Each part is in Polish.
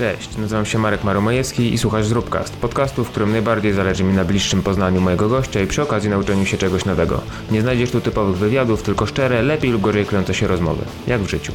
Cześć, nazywam się Marek Maromajewski i słuchasz Zróbcast, podcastu, w którym najbardziej zależy mi na bliższym poznaniu mojego gościa i przy okazji nauczeniu się czegoś nowego. Nie znajdziesz tu typowych wywiadów, tylko szczere, lepiej lub gorzej klejące się rozmowy. Jak w życiu.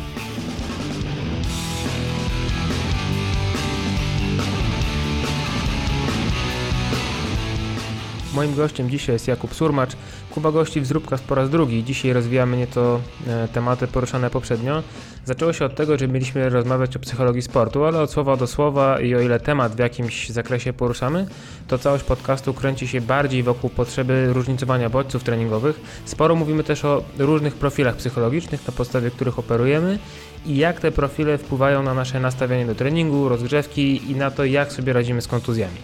Moim gościem dzisiaj jest Jakub Surmacz. Kuba gości w Zróbkast po raz drugi. Dzisiaj rozwijamy nieco e, tematy poruszane poprzednio. Zaczęło się od tego, że mieliśmy rozmawiać o psychologii sportu, ale od słowa do słowa i o ile temat w jakimś zakresie poruszamy, to całość podcastu kręci się bardziej wokół potrzeby różnicowania bodźców treningowych. Sporo mówimy też o różnych profilach psychologicznych, na podstawie których operujemy i jak te profile wpływają na nasze nastawienie do treningu, rozgrzewki i na to, jak sobie radzimy z kontuzjami.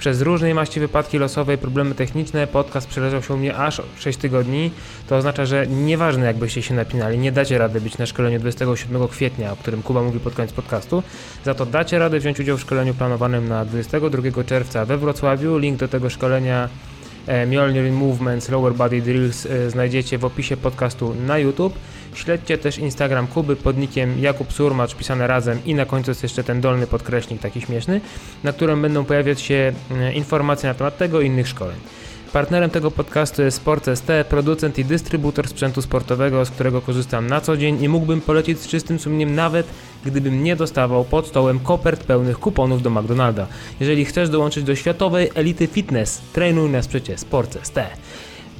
Przez różnej maści wypadki losowe i problemy techniczne podcast przeleżał się u mnie aż 6 tygodni. To oznacza, że nieważne jakbyście się napinali, nie dacie rady być na szkoleniu 27 kwietnia, o którym Kuba mówi pod koniec podcastu. Za to dacie radę wziąć udział w szkoleniu planowanym na 22 czerwca we Wrocławiu. Link do tego szkolenia e, Mjolnir Movements Lower Body Drills e, znajdziecie w opisie podcastu na YouTube. Śledźcie też Instagram Kuby pod nickiem Jakub Surmacz pisane razem i na końcu jest jeszcze ten dolny podkreśnik taki śmieszny, na którym będą pojawiać się e, informacje na temat tego i innych szkoleń. Partnerem tego podcastu jest Sport ST, producent i dystrybutor sprzętu sportowego, z którego korzystam na co dzień i mógłbym polecić z czystym sumieniem nawet gdybym nie dostawał pod stołem kopert pełnych kuponów do McDonalda. Jeżeli chcesz dołączyć do światowej elity fitness, trenuj na sprzęcie Sport ST.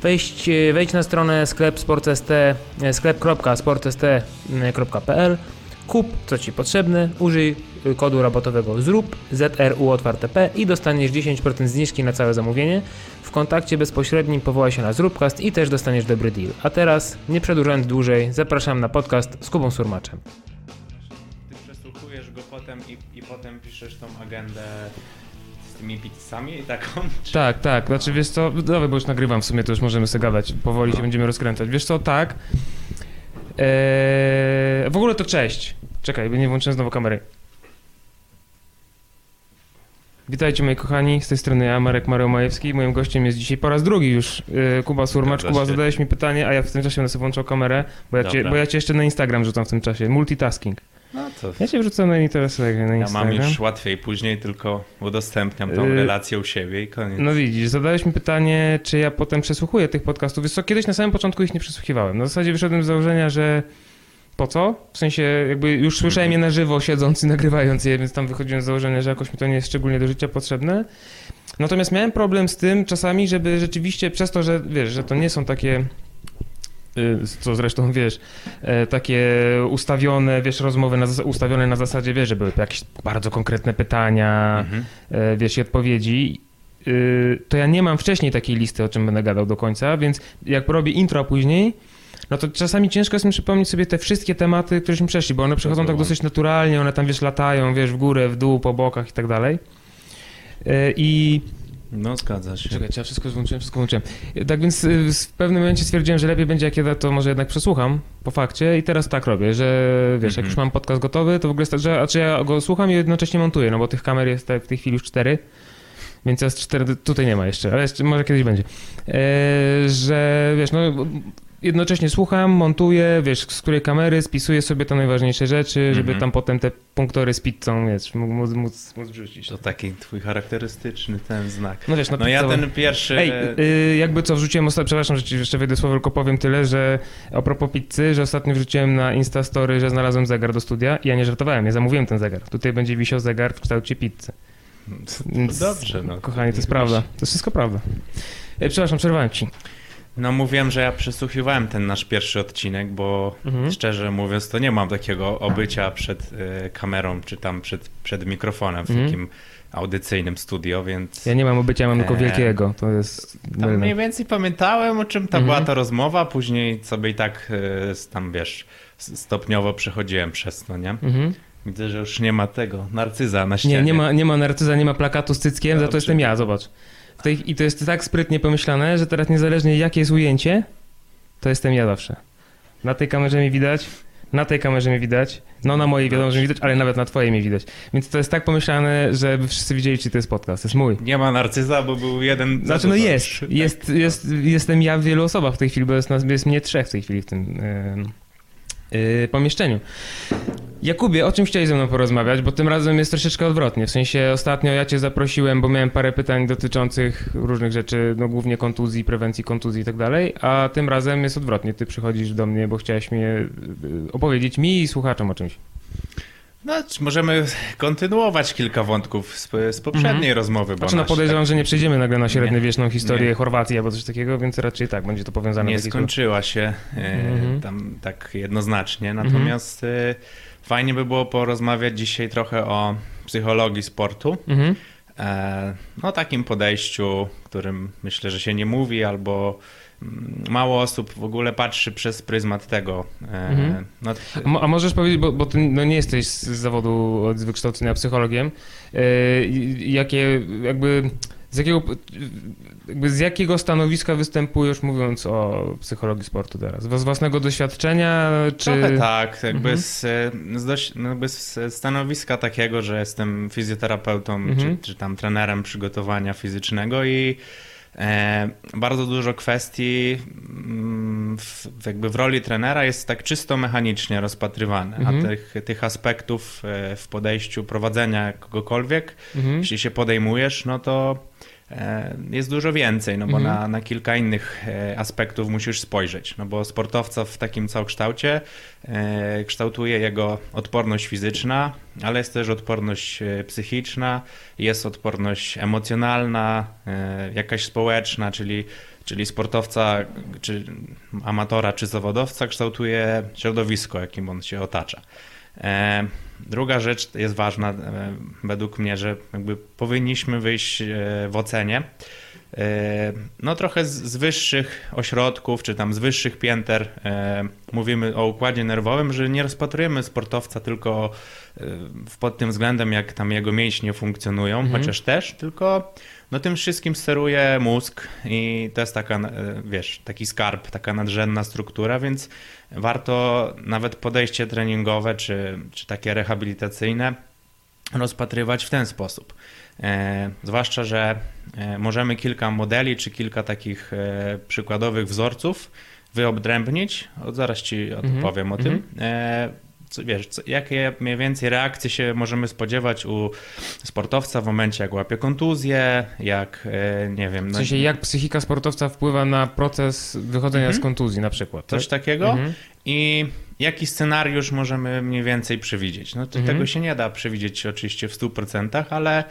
Wejść, e, wejdź na stronę sklep sport.st, e, sklep.sport.st.pl kup co Ci potrzebne, użyj kodu rabatowego ZRUP, ZRU otwarte P i dostaniesz 10% zniżki na całe zamówienie. W kontakcie bezpośrednim powołaj się na Zrubcast i też dostaniesz dobry deal. A teraz, nie przedłużając dłużej, zapraszam na podcast z Kubą Surmaczem. Ty przesłuchujesz go potem i, i potem piszesz tą agendę tymi pizzami i taką? Czy... Tak, tak, znaczy wiesz co, dobra, bo już nagrywam w sumie, to już możemy sobie gadać, powoli się No. będziemy rozkręcać. Wiesz co, tak, eee, w ogóle to cześć. Czekaj, bo nie włączyłem znowu kamery. Witajcie moi kochani, z tej strony ja, Marek Marek Moim gościem jest dzisiaj po raz drugi już e, Kuba Surmacz. Zgadza Kuba, się. zadałeś mi pytanie, a ja w tym czasie będę sobie włączał kamerę, bo ja, cię, Dobra. bo ja cię jeszcze na Instagram rzucam w tym czasie. Multitasking. No to Ja cię wrzucam na, Instagram- na ja mam już łatwiej później, tylko udostępniam tą Y, relację u siebie i koniec. No widzisz, zadałeś mi pytanie, czy ja potem przesłuchuję tych podcastów. Wiesz co, kiedyś na samym początku ich nie przesłuchiwałem. Na zasadzie wyszedłem z założenia, że po co? W sensie jakby już słyszałem je na żywo, siedząc i nagrywając je, więc tam wychodziłem z założenia, że jakoś mi to nie jest szczególnie do życia potrzebne. Natomiast miałem problem z tym czasami, żeby rzeczywiście przez to, że wiesz, że to nie są takie co zresztą wiesz, e, takie ustawione, wiesz, rozmowy na, ustawione na zasadzie, wiesz, że były jakieś bardzo konkretne pytania, Mhm. e, wiesz, i odpowiedzi, y, to ja nie mam wcześniej takiej listy, o czym będę gadał do końca, więc jak robię intro później, no to czasami ciężko jest mi przypomnieć sobie te wszystkie tematy, któreśmy przeszli, bo one przychodzą tak dosyć naturalnie, one tam, wiesz, latają, wiesz, w górę, w dół, po bokach i tak dalej. E, I No zgadza się. Czekaj, ja wszystko włączyłem, wszystko włączyłem. Tak więc y, w pewnym momencie stwierdziłem, że lepiej będzie jak ja to może jednak przesłucham po fakcie i teraz tak robię, że wiesz, jak Mhm. już mam podcast gotowy, to w ogóle, że, a czy ja go słucham i jednocześnie montuję, no bo tych kamer jest w tej chwili już cztery, więc jest cztery, tutaj nie ma jeszcze, ale jeszcze, może kiedyś będzie. E, że wiesz, no jednocześnie słucham, montuję, wiesz, z której kamery, spisuję sobie te najważniejsze rzeczy, żeby Mhm. tam potem te punktory z pizzą, wiesz, móc, móc, móc wrzucić. To taki twój charakterystyczny ten znak. No wiesz, no, No ja ten pierwszy... Ej, y, jakby co wrzuciłem ostatnio, przepraszam, że jeszcze wejdę słowo, tylko powiem tyle, że a propos pizzy, że ostatnio wrzuciłem na Instastory, że znalazłem zegar do studia i ja nie żartowałem, ja zamówiłem ten zegar. Tutaj będzie wisiał zegar w kształcie pizzy. Więc, Dobrze, no. Kochani, to jest prawda. To jest wszystko prawda. E, przepraszam, przerwałem ci. No mówiłem, że ja przesłuchiwałem ten nasz pierwszy odcinek, bo Mhm. szczerze mówiąc to nie mam takiego obycia przed y, kamerą, czy tam przed, przed mikrofonem w Mhm. takim audycyjnym studio, więc... Ja nie mam obycia, mam tylko Eee. wielkiego. To jest Tam mniej więcej pamiętałem, o czym ta Mhm. była ta rozmowa, później sobie i tak y, tam, wiesz, stopniowo przechodziłem przez to, nie? Mhm. Widzę, że już nie ma tego, narcyza na ścianie. Nie, nie ma, nie ma narcyza, nie ma plakatu z cyckiem, za to jestem ja, zobacz. I to jest tak sprytnie pomyślane, że teraz niezależnie jakie jest ujęcie, to jestem ja zawsze. Na tej kamerze mnie widać, na tej kamerze mnie widać, no na mojej wiadomo, że mnie widać, ale nawet na twojej mnie widać. Więc to jest tak pomyślane, żeby wszyscy widzieli, czy to jest podcast, to jest mój. Nie ma narcyza, bo był jeden... Znaczy no jest, jest, jest, jestem ja w wielu osobach w tej chwili, bo jest, jest mnie trzech w tej chwili w tym yy, yy, pomieszczeniu. Jakubie, o czym chciałeś ze mną porozmawiać? Bo tym razem jest troszeczkę odwrotnie. W sensie ostatnio ja cię zaprosiłem, bo miałem parę pytań dotyczących różnych rzeczy, no głównie kontuzji, prewencji kontuzji i tak dalej, a tym razem jest odwrotnie. Ty przychodzisz do mnie, bo chciałeś mnie y, opowiedzieć mi i słuchaczom o czymś. No, możemy kontynuować kilka wątków z, z poprzedniej mhm. rozmowy. Znaczy, no podejrzewam, tak... że nie przejdziemy nagle na średniowieczną historię nie. Chorwacji albo coś takiego, więc raczej tak, będzie to powiązane. Nie skończyła się e, mhm. tam tak jednoznacznie, natomiast mhm. fajnie by było porozmawiać dzisiaj trochę o psychologii sportu. Mhm. E, no takim podejściu, którym myślę, że się nie mówi albo mało osób w ogóle patrzy przez pryzmat tego. E, mhm. No, a możesz powiedzieć, bo, bo ty no nie jesteś z zawodu z wykształcenia psychologiem, e, jakie jakby z jakiego, jakby z jakiego stanowiska występujesz mówiąc o psychologii sportu teraz? Z własnego doświadczenia? Czy... Trochę tak, jakby, mhm. z, z, dość, no jakby z stanowiska takiego, że jestem fizjoterapeutą mhm. czy, czy tam trenerem przygotowania fizycznego i bardzo dużo kwestii mm, w, jakby w roli trenera jest tak czysto mechanicznie rozpatrywane, mhm. a tych, tych aspektów e, w podejściu prowadzenia kogokolwiek, mhm. jeśli się podejmujesz, no to E, jest dużo więcej, no bo mhm. na, na kilka innych e, aspektów musisz spojrzeć, no bo sportowca w takim całokształcie e, kształtuje jego odporność fizyczna, ale jest też odporność psychiczna, jest odporność emocjonalna, jakaś społeczna, czyli czyli sportowca, czy amatora, czy zawodowca kształtuje środowisko, jakim on się otacza. E, druga rzecz jest ważna e, według mnie, że jakby powinniśmy wyjść e, w ocenie no trochę z, z, wyższych ośrodków, czy tam z wyższych pięter mówimy o układzie nerwowym, że nie rozpatrujemy sportowca tylko pod tym względem, jak tam jego mięśnie funkcjonują, mhm. chociaż też, tylko no tym wszystkim steruje mózg i to jest taka, e, wiesz, taki skarb, taka nadrzędna struktura, więc warto nawet podejście treningowe czy, czy takie rehabilitacyjne rozpatrywać w ten sposób. E, zwłaszcza, że e, możemy kilka modeli czy kilka takich e, przykładowych wzorców wyodrębnić. O, zaraz ci mhm. opowiem o tym. Co, wiesz, co, jakie mniej więcej reakcje się możemy spodziewać u sportowca w momencie, jak łapie kontuzję, jak e, nie wiem. W sensie, no... jak psychika sportowca wpływa na proces wychodzenia mhm. z kontuzji, na przykład. Coś tak? takiego. Mhm. I jaki scenariusz możemy mniej więcej przewidzieć? No to mhm. tego się nie da przewidzieć oczywiście w 100%, ale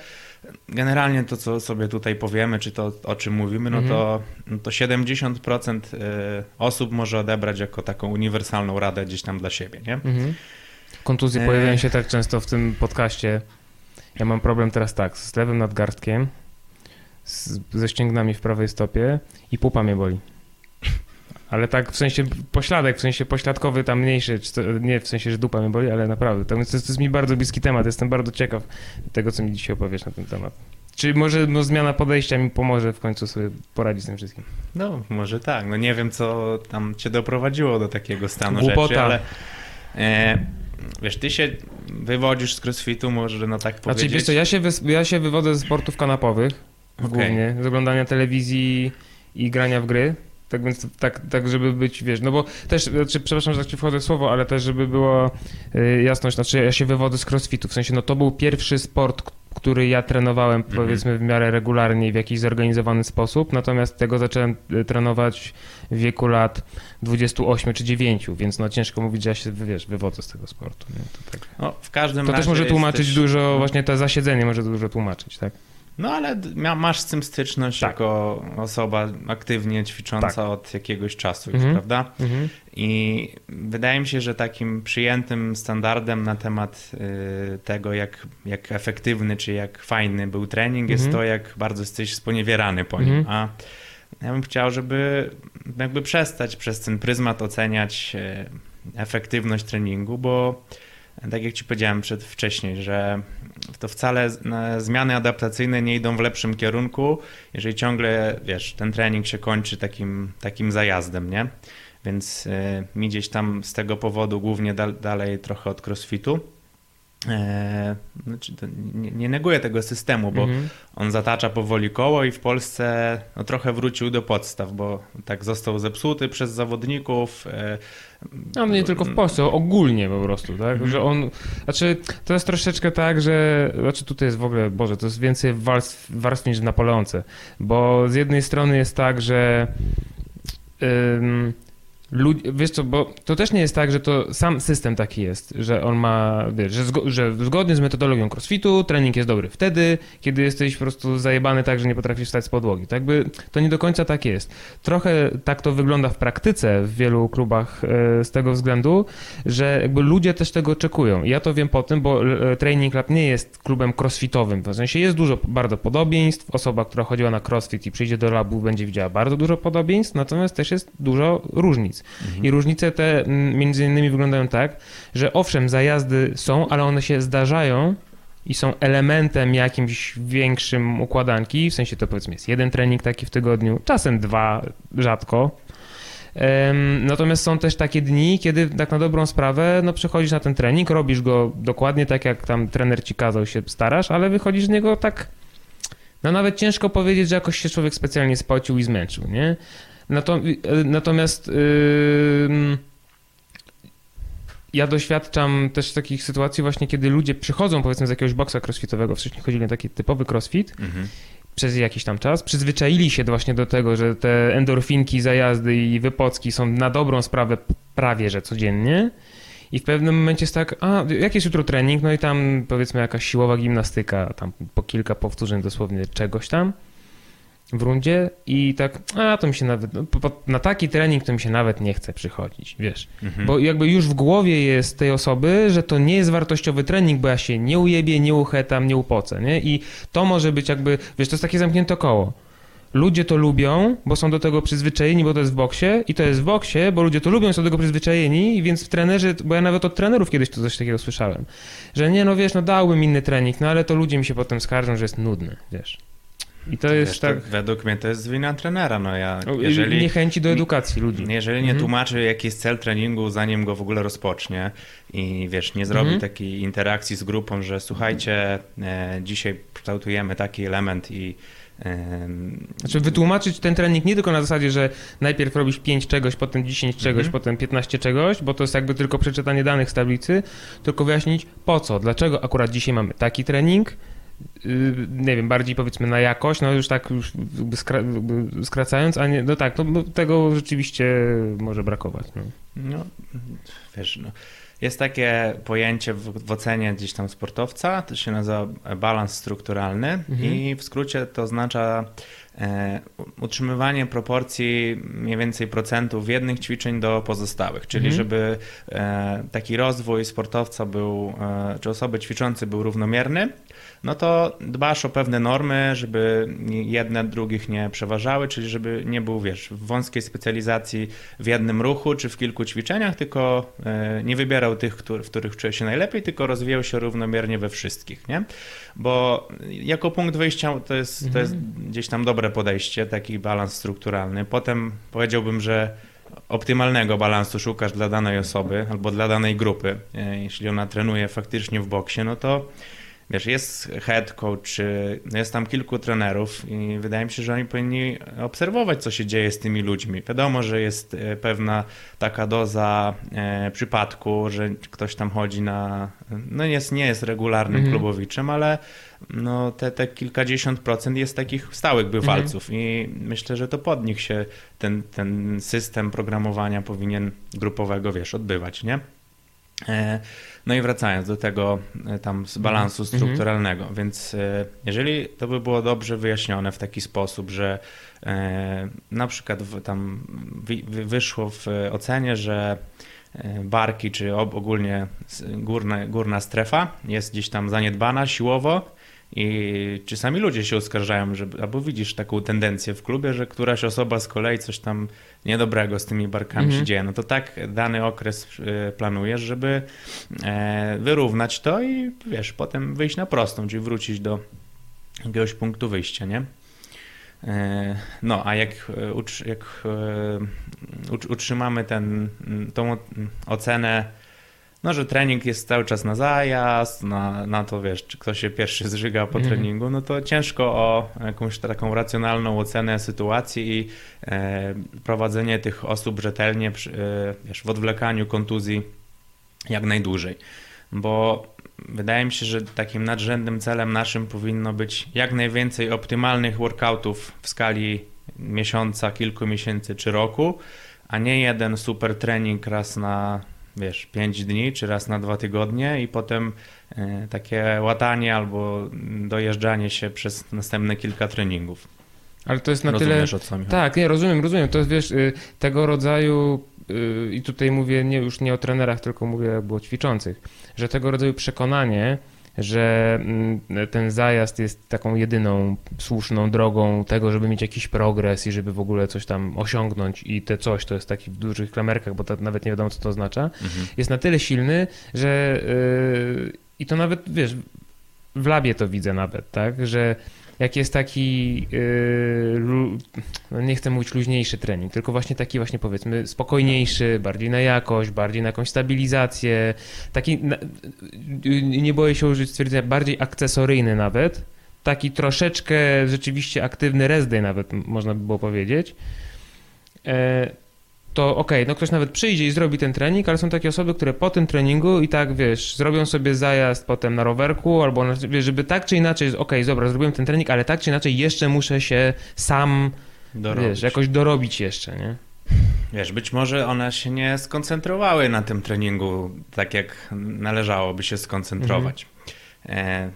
generalnie to, co sobie tutaj powiemy, czy to, o czym mówimy, no, mhm. to, no to 70% y, osób może odebrać jako taką uniwersalną radę gdzieś tam dla siebie, nie? Mhm. Kontuzje e... pojawiają się tak często w tym podcaście. Ja mam problem teraz tak, z lewym nadgarstkiem, z, ze ścięgnami w prawej stopie i pupa mnie boli. Ale tak w sensie pośladek, w sensie pośladkowy tam mniejszy, to, nie w sensie, że dupa mnie boli, ale naprawdę. To, to, jest, to jest mi bardzo bliski temat, jestem bardzo ciekaw tego, co mi dzisiaj opowiesz na ten temat. Czy może no, zmiana podejścia mi pomoże w końcu sobie poradzić z tym wszystkim? No, może tak. No nie wiem, co tam cię doprowadziło do takiego stanu Głupota. rzeczy, ale e, wiesz, ty się wywodzisz z crossfitu, może no tak powiedzieć. Znaczy, wiesz co, ja się, ja się wywodzę ze sportów kanapowych okay. głównie, z oglądania telewizji i grania w gry. Tak więc tak, tak, żeby być, wiesz, no bo też, znaczy, przepraszam, że tak ci wchodzę w słowo, ale też, żeby było y, jasność, znaczy ja się wywodzę z crossfitu, w sensie, no to był pierwszy sport, który ja trenowałem, mm -hmm. powiedzmy, w miarę regularnie w jakiś zorganizowany sposób, natomiast tego zacząłem y, trenować w wieku lat 28 czy 9, więc no ciężko mówić, że ja się, wiesz, wywodzę z tego sportu. Nie? To, tak. no, w każdym to też może tłumaczyć jesteś... dużo, właśnie to zasiedzenie może dużo tłumaczyć, tak? No ale masz z tym styczność tak. jako osoba aktywnie ćwicząca tak. od jakiegoś czasu, mhm. prawda? Mhm. I wydaje mi się, że takim przyjętym standardem na temat y, tego, jak, jak efektywny czy jak fajny był trening, jest mhm. to, jak bardzo jesteś sponiewierany po nim. Mhm. A ja bym chciał, żeby jakby przestać przez ten pryzmat oceniać y, efektywność treningu, bo tak jak ci powiedziałem przed, wcześniej, że to wcale zmiany adaptacyjne nie idą w lepszym kierunku, jeżeli ciągle, wiesz, ten trening się kończy takim, takim zajazdem, nie? Więc y, mi gdzieś tam z tego powodu głównie da, dalej trochę od crossfitu. e, znaczy nie, nie neguję tego systemu, bo mhm. on zatacza powoli koło i w Polsce no, trochę wrócił do podstaw, bo tak został zepsuty przez zawodników. No nie tylko w Polsce, ogólnie po prostu, tak? Mhm. Że on, znaczy to jest troszeczkę tak, że, znaczy tutaj jest w ogóle, Boże, to jest więcej warstw, warstw niż w Napoleonce, bo z jednej strony jest tak, że ym, Wiesz co, bo to też nie jest tak, że to sam system taki jest, że on ma, wiesz, że, zgo- że zgodnie z metodologią crossfitu trening jest dobry wtedy, kiedy jesteś po prostu zajebany tak, że nie potrafisz stać z podłogi. To jakby to nie do końca tak jest. Trochę tak to wygląda w praktyce w wielu klubach e, z tego względu, że jakby ludzie też tego oczekują. Ja to wiem po tym, bo e, Training Club nie jest klubem crossfitowym. W sensie jest dużo bardzo podobieństw. Osoba, która chodziła na crossfit i przyjdzie do labu, będzie widziała bardzo dużo podobieństw, natomiast też jest dużo różnic. Mhm. I różnice te mm, między innymi wyglądają tak, że owszem, zajazdy są, ale one się zdarzają i są elementem jakimś większym układanki, w sensie to powiedzmy jest jeden trening taki w tygodniu, czasem dwa, rzadko. Natomiast są też takie dni, kiedy tak na dobrą sprawę no, przychodzisz na ten trening, robisz go dokładnie tak, jak tam trener ci kazał, się starasz, ale wychodzisz z niego tak no nawet ciężko powiedzieć, że jakoś się człowiek specjalnie spocił i zmęczył, nie? Natomiast yy, ja doświadczam też takich sytuacji właśnie, kiedy ludzie przychodzą powiedzmy z jakiegoś boksa crossfitowego, wcześniej chodzili na taki typowy crossfit, mhm. przez jakiś tam czas, przyzwyczaili się właśnie do tego, że te endorfinki, zajazdy i wypocki są na dobrą sprawę prawie, że codziennie. I w pewnym momencie jest tak, a jakiś jutro trening, no i tam powiedzmy jakaś siłowa gimnastyka, tam po kilka powtórzeń dosłownie czegoś tam w rundzie i tak, a to mi się nawet, no, na taki trening to mi się nawet nie chce przychodzić, wiesz. Mhm. Bo jakby już w głowie jest tej osoby, że to nie jest wartościowy trening, bo ja się nie ujebię, nie uchetam, nie upocę, nie? I to może być jakby, wiesz, to jest takie zamknięte koło. Ludzie to lubią, bo są do tego przyzwyczajeni, bo to jest w boksie i to jest w boksie, bo ludzie to lubią, są do tego przyzwyczajeni, więc w trenerze, bo ja nawet od trenerów kiedyś to coś takiego słyszałem, że nie, no wiesz, no dałbym inny trening, no ale to ludzie mi się potem skarżą, że jest nudny, wiesz. I to jest Wiesz, tak. To według mnie to jest wina trenera. No ja, jeżeli, niechęci do edukacji ludzi. Jeżeli nie mhm. tłumaczy, jaki jest cel treningu, zanim go w ogóle rozpocznie i wiesz, nie zrobi mhm. takiej interakcji z grupą, że słuchajcie, e, dzisiaj kształtujemy taki element i znaczy wytłumaczyć ten trening nie tylko na zasadzie, że najpierw robisz 5 czegoś, potem 10 czegoś, mhm. potem 15 czegoś, bo to jest jakby tylko przeczytanie danych z tablicy, tylko wyjaśnić po co, dlaczego akurat dzisiaj mamy taki trening, nie wiem, bardziej powiedzmy na jakość, no już tak już skra skracając, a nie, no tak, no tego rzeczywiście może brakować. No, no wiesz, no, jest takie pojęcie w, w, ocenie gdzieś tam sportowca, to się nazywa balans strukturalny mhm. i w skrócie to oznacza e, utrzymywanie proporcji mniej więcej procentów jednych ćwiczeń do pozostałych, czyli mhm. żeby e, taki rozwój sportowca był, e, czy osoby ćwiczącej był równomierny, no to dbasz o pewne normy, żeby jedne drugich nie przeważały, czyli żeby nie był, wiesz, w wąskiej specjalizacji w jednym ruchu czy w kilku ćwiczeniach, tylko e, nie wybierał tych, w których czuje się najlepiej, tylko rozwijał się równomiernie we wszystkich, nie? Bo jako punkt wyjścia to jest, mhm. to jest mhm. gdzieś tam dobre podejście, taki balans strukturalny. Potem powiedziałbym, że optymalnego balansu szukasz dla danej osoby albo dla danej grupy. E, jeśli ona trenuje faktycznie w boksie, no to wiesz, jest head coach, jest tam kilku trenerów i wydaje mi się, że oni powinni obserwować, co się dzieje z tymi ludźmi. Wiadomo, że jest e, pewna taka doza e, przypadku, że ktoś tam chodzi na, no jest, nie jest regularnym mhm. klubowiczem, ale no te, te kilkadziesiąt procent jest takich stałych bywalców mhm. i myślę, że to pod nich się ten, ten system programowania powinien grupowego, wiesz, odbywać, nie? E, no i wracając do tego e, tam z balansu mhm. strukturalnego, więc e, jeżeli to by było dobrze wyjaśnione w taki sposób, że na przykład tam wyszło w ocenie, że barki czy ogólnie górna, górna strefa jest gdzieś tam zaniedbana siłowo, i czasami ludzie się oskarżają, że, albo widzisz taką tendencję w klubie, że któraś osoba z kolei coś tam niedobrego z tymi barkami mhm. się dzieje. No to tak dany okres e, planujesz, żeby e, wyrównać to i wiesz, potem wyjść na prostą, czyli wrócić do jakiegoś punktu wyjścia, nie? E, no, a jak, jak utrzymamy ten, tą ocenę no, że trening jest cały czas na zajazd, na, na to wiesz, czy ktoś się pierwszy zżyga po mhm. treningu, no to ciężko o jakąś taką racjonalną ocenę sytuacji i e, prowadzenie tych osób rzetelnie e, wiesz, w odwlekaniu kontuzji jak najdłużej. Bo wydaje mi się, że takim nadrzędnym celem naszym powinno być jak najwięcej optymalnych workoutów w skali miesiąca, kilku miesięcy czy roku, a nie jeden super trening raz na wiesz, 5 dni czy raz na dwa tygodnie i potem e, takie łatanie albo dojeżdżanie się przez następne kilka treningów. Ale to jest na Rozumiesz, tyle. Tak, nie, rozumiem, rozumiem. To jest wiesz, y, tego rodzaju y, i tutaj mówię nie, już nie o trenerach, tylko mówię jakby o ćwiczących, że tego rodzaju przekonanie że mm, ten zajazd jest taką jedyną słuszną drogą tego, żeby mieć jakiś progres i żeby w ogóle coś tam osiągnąć. I te coś, to jest taki w dużych klamerkach, bo nawet nie wiadomo, co to oznacza, mhm. jest na tyle silny, że yy, i to nawet, wiesz, w labie to widzę nawet, tak, że jak jest taki, yy, nie chcę mówić luźniejszy trening, tylko właśnie taki właśnie powiedzmy spokojniejszy, bardziej na jakość, bardziej na jakąś stabilizację, taki, yy, nie boję się użyć stwierdzenia, bardziej akcesoryjny nawet, taki troszeczkę rzeczywiście aktywny rest day nawet można by było powiedzieć, e, to okej, okay, no ktoś nawet przyjdzie i zrobi ten trening, ale są takie osoby, które po tym treningu i tak, wiesz, zrobią sobie zajazd potem na rowerku albo, na, wiesz, żeby tak czy inaczej, okej, okay, dobra, zrobiłem ten trening, ale tak czy inaczej jeszcze muszę się sam, dorobić. wiesz, jakoś dorobić jeszcze, nie? Wiesz, być może one się nie skoncentrowały na tym treningu tak, jak należałoby się skoncentrować. Mhm.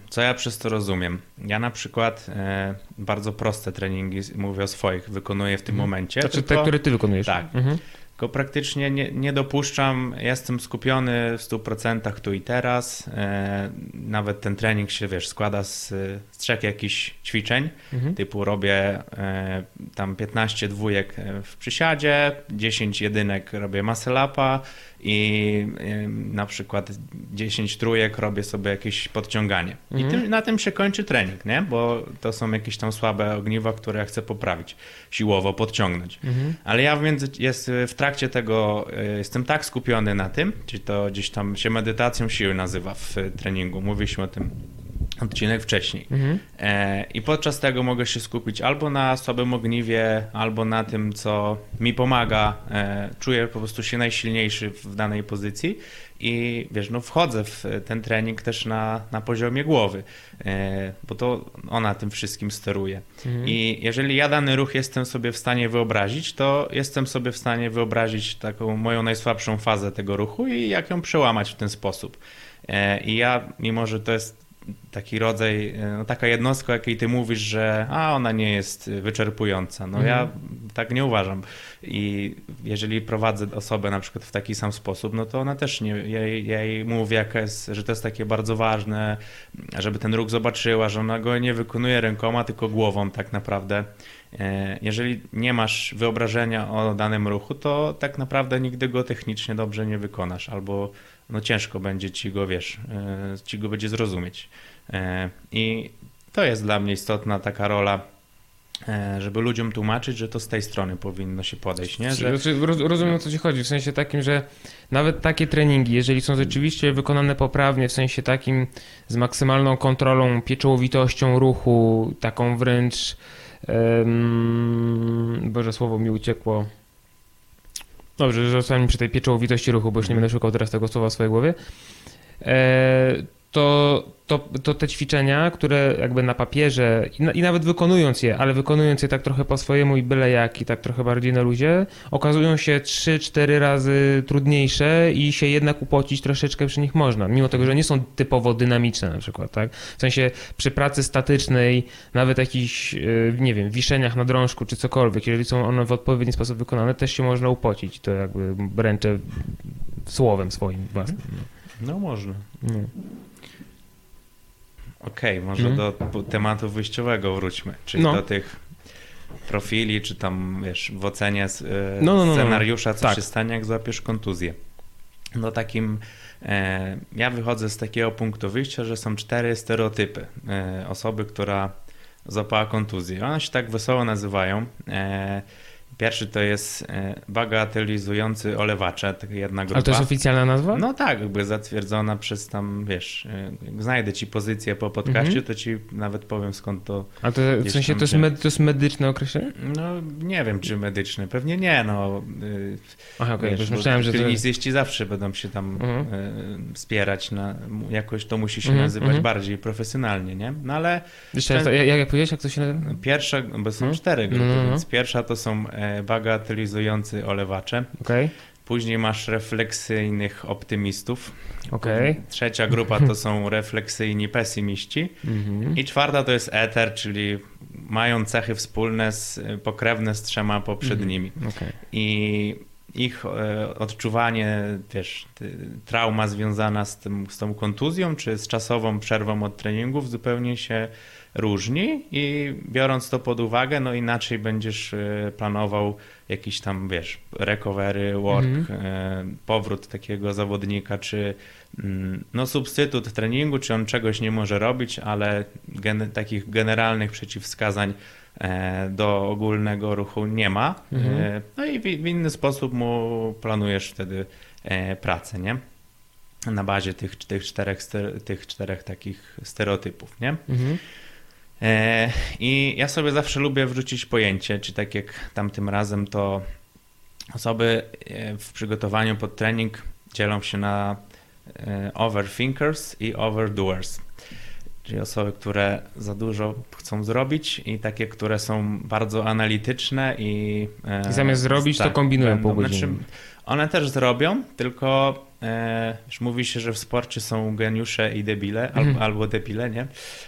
Co ja przez to rozumiem? Ja na przykład e, bardzo proste treningi, mówię o swoich, wykonuję w tym mhm. momencie. Znaczy tylko, te, które ty wykonujesz. Tak. Mhm tylko praktycznie nie, nie dopuszczam, jestem skupiony w 100% tu i teraz. E, nawet ten trening się, wiesz, składa z, z trzech jakichś ćwiczeń, mhm. typu robię e, tam 15 dwójek w przysiadzie, 10 jedynek robię muscle upa i na przykład 10 trójek robię sobie jakieś podciąganie. Mhm. I tym, na tym się kończy trening, nie? Bo to są jakieś tam słabe ogniwa, które ja chcę poprawić, siłowo podciągnąć. Mhm. Ale ja w między, jest w trakcie tego e, jestem tak skupiony na tym, czyli to gdzieś tam się medytacją siły nazywa w treningu. Mówiliśmy o tym odcinek wcześniej. Mhm. E, I podczas tego mogę się skupić albo na słabym ogniwie, albo na tym, co mi pomaga. E, czuję po prostu się najsilniejszy w danej pozycji i wiesz, no wchodzę w ten trening też na, na poziomie głowy, e, bo to ona tym wszystkim steruje. Mhm. I jeżeli ja dany ruch jestem sobie w stanie wyobrazić, to jestem sobie w stanie wyobrazić taką moją najsłabszą fazę tego ruchu i jak ją przełamać w ten sposób. I ja, mimo że to jest taki rodzaj, e, no taka jednostka, jakiej ty mówisz, że a ona nie jest wyczerpująca. No mhm. ja tak nie uważam. I jeżeli prowadzę osobę na przykład w taki sam sposób, no to ona też nie, ja, ja jej mówię, jaka jest, że to jest takie bardzo ważne, żeby ten ruch zobaczyła, że ona go nie wykonuje rękoma, tylko głową tak naprawdę. E, jeżeli nie masz wyobrażenia o danym ruchu, to tak naprawdę nigdy go technicznie dobrze nie wykonasz, albo no ciężko będzie ci go, wiesz, e, ci go będzie zrozumieć. E, I to jest dla mnie istotna taka rola, e, żeby ludziom tłumaczyć, że to z tej strony powinno się podejść. Nie? Że... Rozumiem o co ci chodzi, w sensie takim, że nawet takie treningi, jeżeli są rzeczywiście wykonane poprawnie, w sensie takim z maksymalną kontrolą, pieczołowitością ruchu, taką wręcz, um, boże słowo mi uciekło, Dobrze, że zostałem przy tej pieczołowitości ruchu, bo już nie będę szukał teraz tego słowa w swojej głowie. E, to, to, to te ćwiczenia, które jakby na papierze i, i, nawet wykonując je, ale wykonując je tak trochę po swojemu i byle jak i tak trochę bardziej na luzie, okazują się 3-4 razy trudniejsze i się jednak upocić troszeczkę przy nich można, mimo tego, że nie są typowo dynamiczne na przykład, tak? W sensie przy pracy statycznej, nawet jakichś, e, nie wiem, wiszeniach na drążku czy cokolwiek, jeżeli są one w odpowiedni sposób wykonane, też się można upocić. To jakby ręczę słowem swoim własnym. No można. No. Okej, okay, może mm. do tematu wyjściowego wróćmy, czyli no. do tych profili, czy tam wiesz, w ocenie no, no, no, no, scenariusza, co tak. się stanie, jak złapiesz kontuzję. No takim, e, ja wychodzę z takiego punktu wyjścia, że są cztery stereotypy e, osoby, która złapała kontuzję. One się tak wesoło nazywają. E, Pierwszy to jest e, bagatelizujący olewacze, taka jedna grupa. Ale to jest oficjalna nazwa? No tak, jakby zatwierdzona przez tam, wiesz, e, jak znajdę ci pozycję po podcaście, mhm. to ci nawet powiem skąd to... A to w sensie to jest, med, to jest medyczne określenie? No nie wiem, czy medyczne, pewnie nie, no. Y, Aha, okej, okay. myślałem, że klinicyści to... zawsze będą się tam mhm. E, wspierać na, jakoś to musi się mhm. nazywać mhm. bardziej profesjonalnie, nie? No ale... Jeszcze ten... jak, jak powiedziałeś, jak to się nazywa? Pierwsza, bo są mhm. cztery grupy, no, no, no. więc pierwsza to są bagatelizujący olewacze. Okay. Później masz refleksyjnych optymistów. Okay. Trzecia grupa to są refleksyjni pesymiści. Mm-hmm. I czwarta to jest eter, czyli mają cechy wspólne, z, pokrewne z trzema poprzednimi. Mm-hmm. Okay. I ich e, odczuwanie, wiesz, trauma związana z, tym, z tą kontuzją, czy z czasową przerwą od treningów zupełnie się różni i biorąc to pod uwagę, no inaczej będziesz e, planował jakiś tam, wiesz, recovery, work, mm. powrót takiego zawodnika, czy mm, no substytut treningu, czy on czegoś nie może robić, ale gen takich generalnych przeciwwskazań e, do ogólnego ruchu nie ma. Mm. No i w, inny sposób mu planujesz wtedy pracę, nie? Na bazie tych, tych, czterech, tych czterech takich stereotypów, nie? Mhm. E, I ja sobie zawsze lubię wrzucić pojęcie, czy tak jak tamtym razem, to osoby e, w przygotowaniu pod trening dzielą się na e, overthinkers i overdoers. Czyli osoby, które za dużo chcą zrobić i takie, które są bardzo analityczne i... I zamiast zrobić, tak, to kombinują będą, godzinie. Znaczy, one też zrobią, tylko e, już mówi się, że w sporcie są geniusze i debile, albo, mhm. albo debile, nie?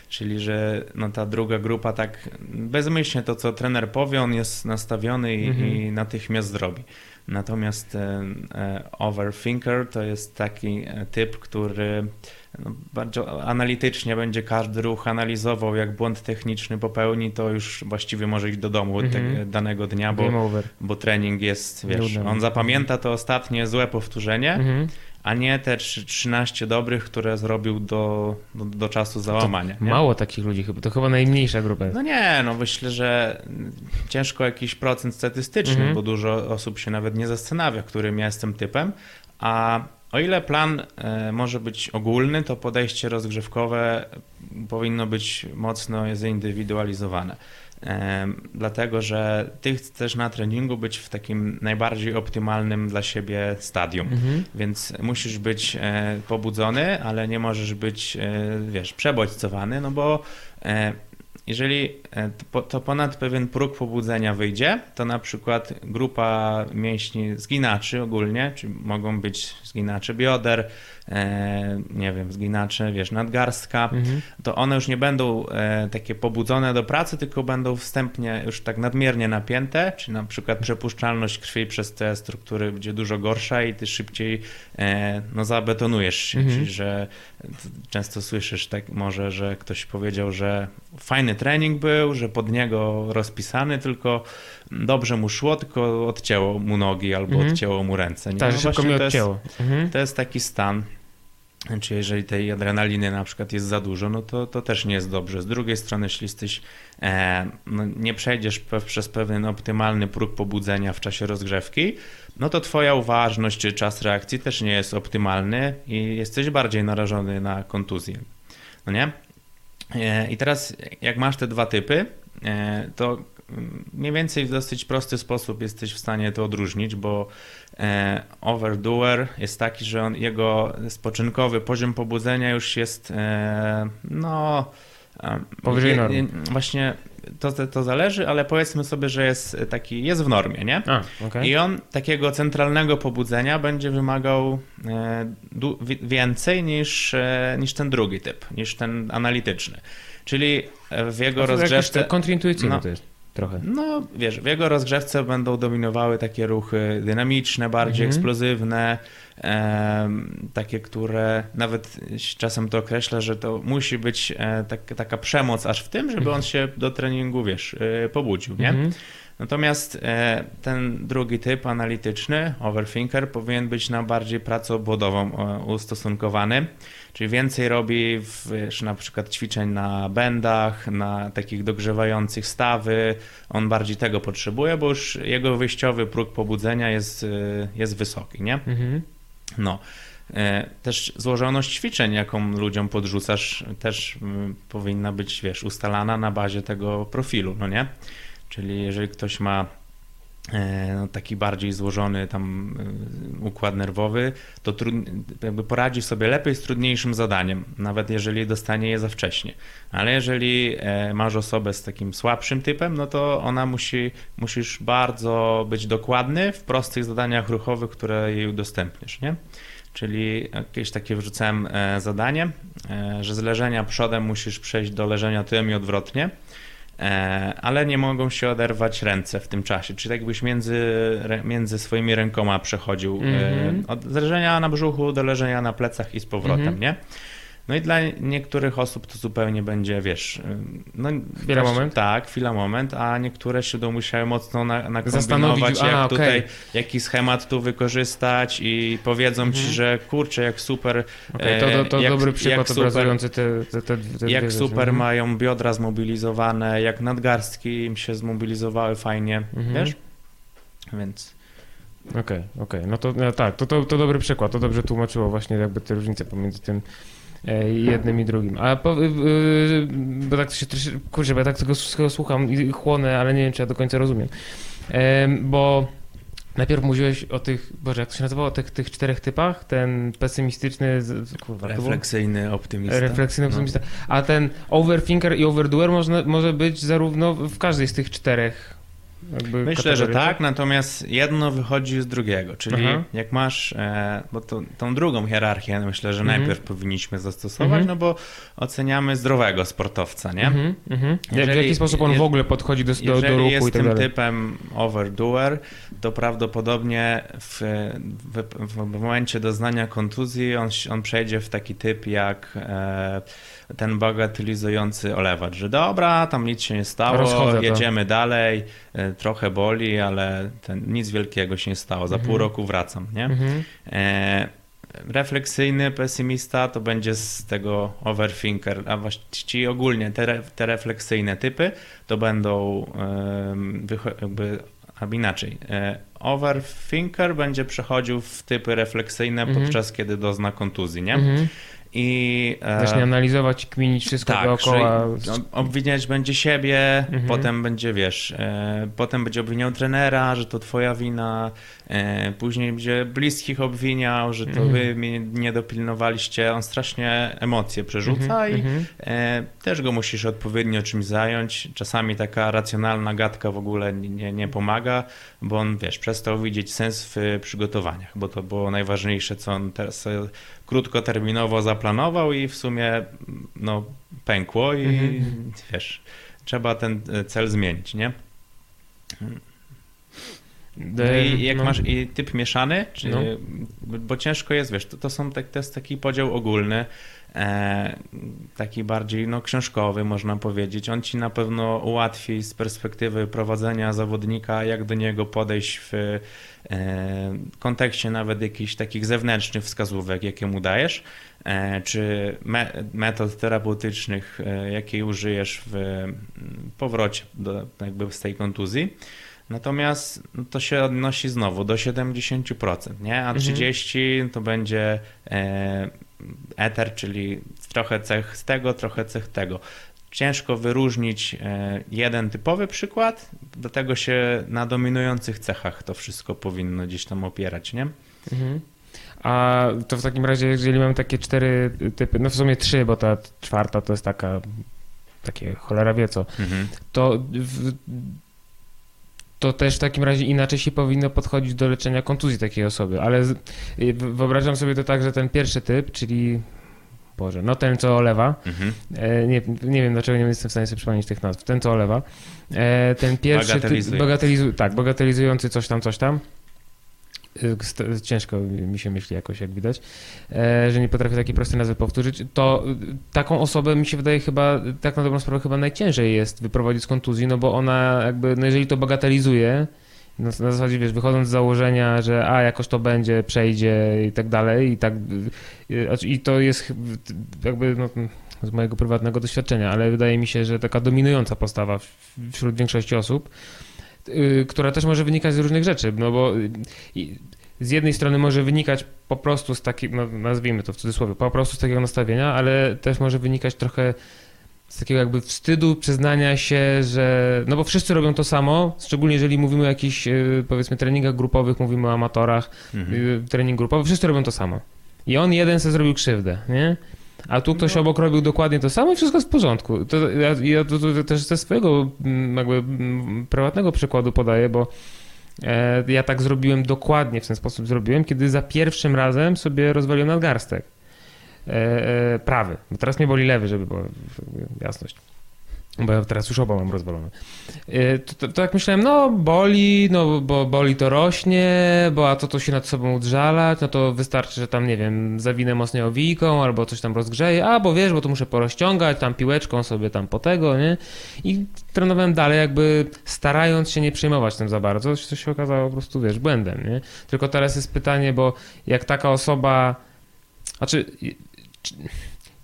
Czyli, że no, ta druga grupa tak bezmyślnie to, co trener powie, on jest nastawiony i, mhm. i natychmiast zrobi. Natomiast e, e, overthinker to jest taki e, typ, który no, bardzo analitycznie będzie każdy ruch analizował, jak błąd techniczny popełni, to już właściwie może iść do domu mm -hmm. danego dnia, bo, bo trening jest, wiesz, on zapamięta to ostatnie złe powtórzenie, mm -hmm. a nie te 13 dobrych, które zrobił do, do, do czasu załamania. Mało takich ludzi chyba, to chyba najmniejsza grupa. No nie, no myślę, że ciężko jakiś procent statystyczny, mm -hmm. bo dużo osób się nawet nie zastanawia, którym ja jestem typem, a o ile plan e, może być ogólny, to podejście rozgrzewkowe powinno być mocno zindywidualizowane. E, dlatego, że ty chcesz na treningu być w takim najbardziej optymalnym dla siebie stadium, mhm. więc musisz być e, pobudzony, ale nie możesz być, wiesz, przebodźcowany, no bo jeżeli e, to ponad pewien próg pobudzenia wyjdzie, to na przykład grupa mięśni zginaczy ogólnie, czy mogą być zginacze bioder, e, nie wiem, zginacze, wiesz, nadgarstka, mhm. to one już nie będą e, takie pobudzone do pracy, tylko będą wstępnie już tak nadmiernie napięte, czy na przykład przepuszczalność krwi przez te struktury będzie dużo gorsza i ty szybciej no, zabetonujesz się, mhm. czyli że często słyszysz tak może, że ktoś powiedział, że fajny trening był, że pod niego rozpisany, tylko dobrze mu szło, tylko odcięło mu nogi albo mhm. odcięło mu ręce. Nie? Tak, no szybko mi odcięło. To jest, mhm. to jest taki stan. Czy jeżeli tej adrenaliny na przykład jest za dużo, no to, to też nie jest dobrze. Z drugiej strony, jeśli jesteś, e, no nie przejdziesz pe przez pewien optymalny próg pobudzenia w czasie rozgrzewki, no to twoja uważność czy czas reakcji też nie jest optymalny i jesteś bardziej narażony na kontuzję. No nie? E, I teraz jak masz te dwa typy, e, to mniej więcej w dosyć prosty sposób jesteś w stanie to odróżnić, bo e, overdoer jest taki, że on, jego spoczynkowy poziom pobudzenia już jest no powyżej normy. Właśnie to, to zależy, ale powiedzmy sobie, że jest taki, jest w normie, nie? A, okay. I on takiego centralnego pobudzenia będzie wymagał więcej niż, niż ten drugi typ, niż ten analityczny. Czyli w jego rozgrzewce... Kontrintuicyjne no, to jest trochę. No, wiesz, w jego rozgrzewce będą dominowały takie ruchy dynamiczne, bardziej mhm. eksplozywne, e, takie, które nawet czasem to określa, że to musi być e, tak, taka przemoc aż w tym, żeby on się do treningu, wiesz, e, pobudził, nie? Mhm. Natomiast e, ten drugi typ analityczny, overthinker, powinien być na bardziej pracę obwodową e, ustosunkowany, czyli więcej robi wiesz, na przykład ćwiczeń na bendach, na takich dogrzewających stawy. On bardziej tego potrzebuje, bo już jego wyjściowy próg pobudzenia jest, e, jest wysoki, nie? Mhm. No. Też złożoność ćwiczeń, jaką ludziom podrzucasz, też powinna być, wiesz, ustalana na bazie tego profilu, no nie? Czyli jeżeli ktoś ma e, no, taki bardziej złożony tam e, układ nerwowy, to jakby poradzi sobie lepiej z trudniejszym zadaniem, nawet jeżeli dostanie je za wcześnie. Ale jeżeli e, masz osobę z takim słabszym typem, no to ona musi, musisz bardzo być dokładny w prostych zadaniach ruchowych, które jej udostępnisz, nie? Czyli jakieś takie wrzucałem zadanie, że z leżenia przodem musisz przejść do leżenia tyłem i odwrotnie, ale nie mogą się oderwać ręce w tym czasie. Czyli tak jakbyś między, między swoimi rękoma przechodził Mhm. e, od leżenia na brzuchu do leżenia na plecach i z powrotem, Mhm. nie? No i dla niektórych osób to zupełnie będzie, wiesz, no Chwila, moment. Tak, chwila, moment, a niektóre się będą musiały mocno na, nakombinować, Zastanowić, jak a, tutaj, jaki schemat tu wykorzystać i powiedzą ci, Mhm. że kurczę, jak super, Okej, to, to, to E, jak- dobry przykład super- obrazujący te, te, te, te jak rzeczy. super Mhm. mają biodra zmobilizowane, jak nadgarstki im się zmobilizowały fajnie, Mhm. wiesz? Więc Okej, okej. No to no tak, to, to, to dobry przykład. To dobrze tłumaczyło właśnie jakby te różnice pomiędzy tym e, jednym i drugim. A po, bo tak się troszy, kurczę, bo ja tak tego wszystkiego słucham i chłonę, ale nie wiem, czy ja do końca rozumiem. Em, bo najpierw mówiłeś o tych, Boże, jak to się nazywało, o tych, tych czterech typach? Ten pesymistyczny, kurwa, refleksyjny optymista. refleksyjny No. optymista. A ten overthinker i overdoer można, może być zarówno w każdej z tych czterech Myślę, że tak, natomiast jedno wychodzi z drugiego, czyli Aha. jak masz, e, bo to, tą drugą hierarchię myślę, że Mhm. najpierw powinniśmy zastosować, Mhm. no bo oceniamy zdrowego sportowca, nie? Mhm, mhm. Jak, w Jeżeli- jaki sposób on je- w ogóle podchodzi do, do, do Jeżeli ruchu jest i tak tym dalej? typem overdoer, to prawdopodobnie w, w, w momencie doznania kontuzji on, on przejdzie w taki typ jak e, ten bagatelizujący olewacz, że dobra, tam nic się nie stało, Rozchodzę to. jedziemy dalej, e, trochę boli, ale ten, nic wielkiego się nie stało, za Mhm. pół roku wracam, nie? Mhm. E, refleksyjny pesymista to będzie z tego overthinker, a właściwie ogólnie te, te refleksyjne typy to będą jakby, albo inaczej. E, overthinker będzie przechodził w typy refleksyjne Mhm. podczas kiedy dozna kontuzji, nie? Mhm. I e, Zacznie analizować, kminić wszystko tak, dookoła. obwiniać będzie siebie, Mhm. potem będzie, wiesz, e, potem będzie obwiniał trenera, że to twoja wina, e, później będzie bliskich obwiniał, że to Mhm. wy mnie nie dopilnowaliście. On strasznie emocje przerzuca Mhm, i mhm. e, też go musisz odpowiednio czymś zająć. Czasami taka racjonalna gadka w ogóle nie, nie pomaga, bo on, wiesz, przestał widzieć sens w przygotowaniach, bo to było najważniejsze, co on teraz sobie krótkoterminowo zaplanował i w sumie no, pękło i Mhm. wiesz, trzeba ten e, cel zmienić, nie? No i jak no. masz i typ mieszany, czy, No. bo ciężko jest, wiesz, to, to są tak, to jest taki podział ogólny, e, taki bardziej no, książkowy można powiedzieć. On ci na pewno ułatwi z perspektywy prowadzenia zawodnika, jak do niego podejść w e, kontekście nawet jakichś takich zewnętrznych wskazówek, jakie mu dajesz, e, czy me, metod terapeutycznych, e, jakiej użyjesz w powrocie do, jakby z tej kontuzji. Natomiast no, to się odnosi znowu do 70%, nie? A Mhm. 30% to będzie e, ether, czyli trochę cech z tego, trochę cech tego. Ciężko wyróżnić e, jeden typowy przykład, dlatego się na dominujących cechach to wszystko powinno gdzieś tam opierać, nie? Mhm. A to w takim razie, jeżeli mamy takie cztery typy, no w sumie trzy, bo ta czwarta to jest taka, takie cholera wie co, Mhm. to w, to też w takim razie inaczej się powinno podchodzić do leczenia kontuzji takiej osoby, ale y, wyobrażam sobie to tak, że ten pierwszy typ, czyli Boże, no ten co olewa, Mhm. e, nie, nie wiem dlaczego nie jestem w stanie sobie przypomnieć tych nazw, ten co olewa, e, ten pierwszy typ, Bagatelizujący. bagatelizu, tak, bagatelizujący coś tam, coś tam, ciężko mi się myśli jakoś, jak widać, e, że nie potrafię takiej prostej nazwy powtórzyć, to taką osobę mi się wydaje chyba, tak na dobrą sprawę chyba najciężej jest wyprowadzić z kontuzji, no bo ona jakby, no jeżeli to bagatelizuje, na, na zasadzie, wiesz, wychodząc z założenia, że a, jakoś to będzie, przejdzie i tak dalej i tak, i to jest jakby, no, z mojego prywatnego doświadczenia, ale wydaje mi się, że taka dominująca postawa wśród większości osób, która też może wynikać z różnych rzeczy, no bo yy, z jednej strony może wynikać po prostu z takiego, no, nazwijmy to w cudzysłowie, po prostu z takiego nastawienia, ale też może wynikać trochę z takiego jakby wstydu, przyznania się, że. No bo wszyscy robią to samo, szczególnie jeżeli mówimy o jakichś yy, powiedzmy treningach grupowych, mówimy o amatorach, mhm. Trening grupowy, wszyscy robią to samo. I on jeden sobie zrobił krzywdę, nie? A tu ktoś no. obok robił dokładnie to samo i wszystko jest w porządku. To, ja, ja to, to też ze swojego mm, jakby mm, prywatnego przykładu podaję, bo e, ja tak zrobiłem dokładnie, w ten sposób zrobiłem, kiedy za pierwszym razem sobie rozwaliłem nadgarstek. E, e, prawy. Teraz mnie boli lewy, żeby była jasność. Bo ja teraz już oba mam rozwalone. Y, to, to, to, jak myślałem, no boli, no bo boli to rośnie, bo a to to się nad sobą udrzalać, no to wystarczy, że tam, nie wiem, zawinę mocniej owijką albo coś tam rozgrzeje, a bo wiesz, bo to muszę porozciągać, tam piłeczką sobie tam po tego, nie? I trenowałem dalej jakby starając się nie przejmować tym za bardzo, co się okazało po prostu, wiesz, błędem, nie? Tylko teraz jest pytanie, bo jak taka osoba, znaczy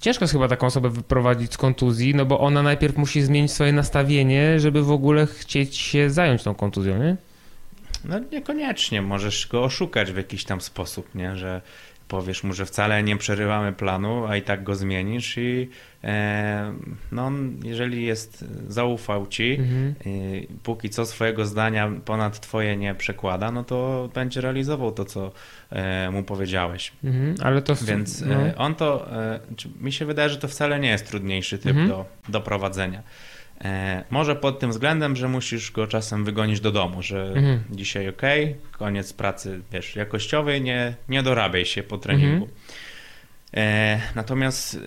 Ciężko jest chyba taką osobę wyprowadzić z kontuzji, no bo ona najpierw musi zmienić swoje nastawienie, żeby w ogóle chcieć się zająć tą kontuzją, nie? No niekoniecznie, możesz go oszukać w jakiś tam sposób, nie? Że powiesz mu, że wcale nie przerywamy planu, a i tak go zmienisz i e, no, jeżeli jest, zaufał ci, mhm. i póki co swojego zdania ponad twoje nie przekłada, no to będzie realizował to, co e, mu powiedziałeś. Mhm, ale to... Więc no. e, on to, e, mi się wydaje, że to wcale nie jest trudniejszy typ mhm. do, do prowadzenia. E, może pod tym względem, że musisz go czasem wygonić do domu, że mhm. dzisiaj ok, koniec pracy, wiesz, jakościowej, nie, nie dorabiaj się po treningu. Mhm. E, natomiast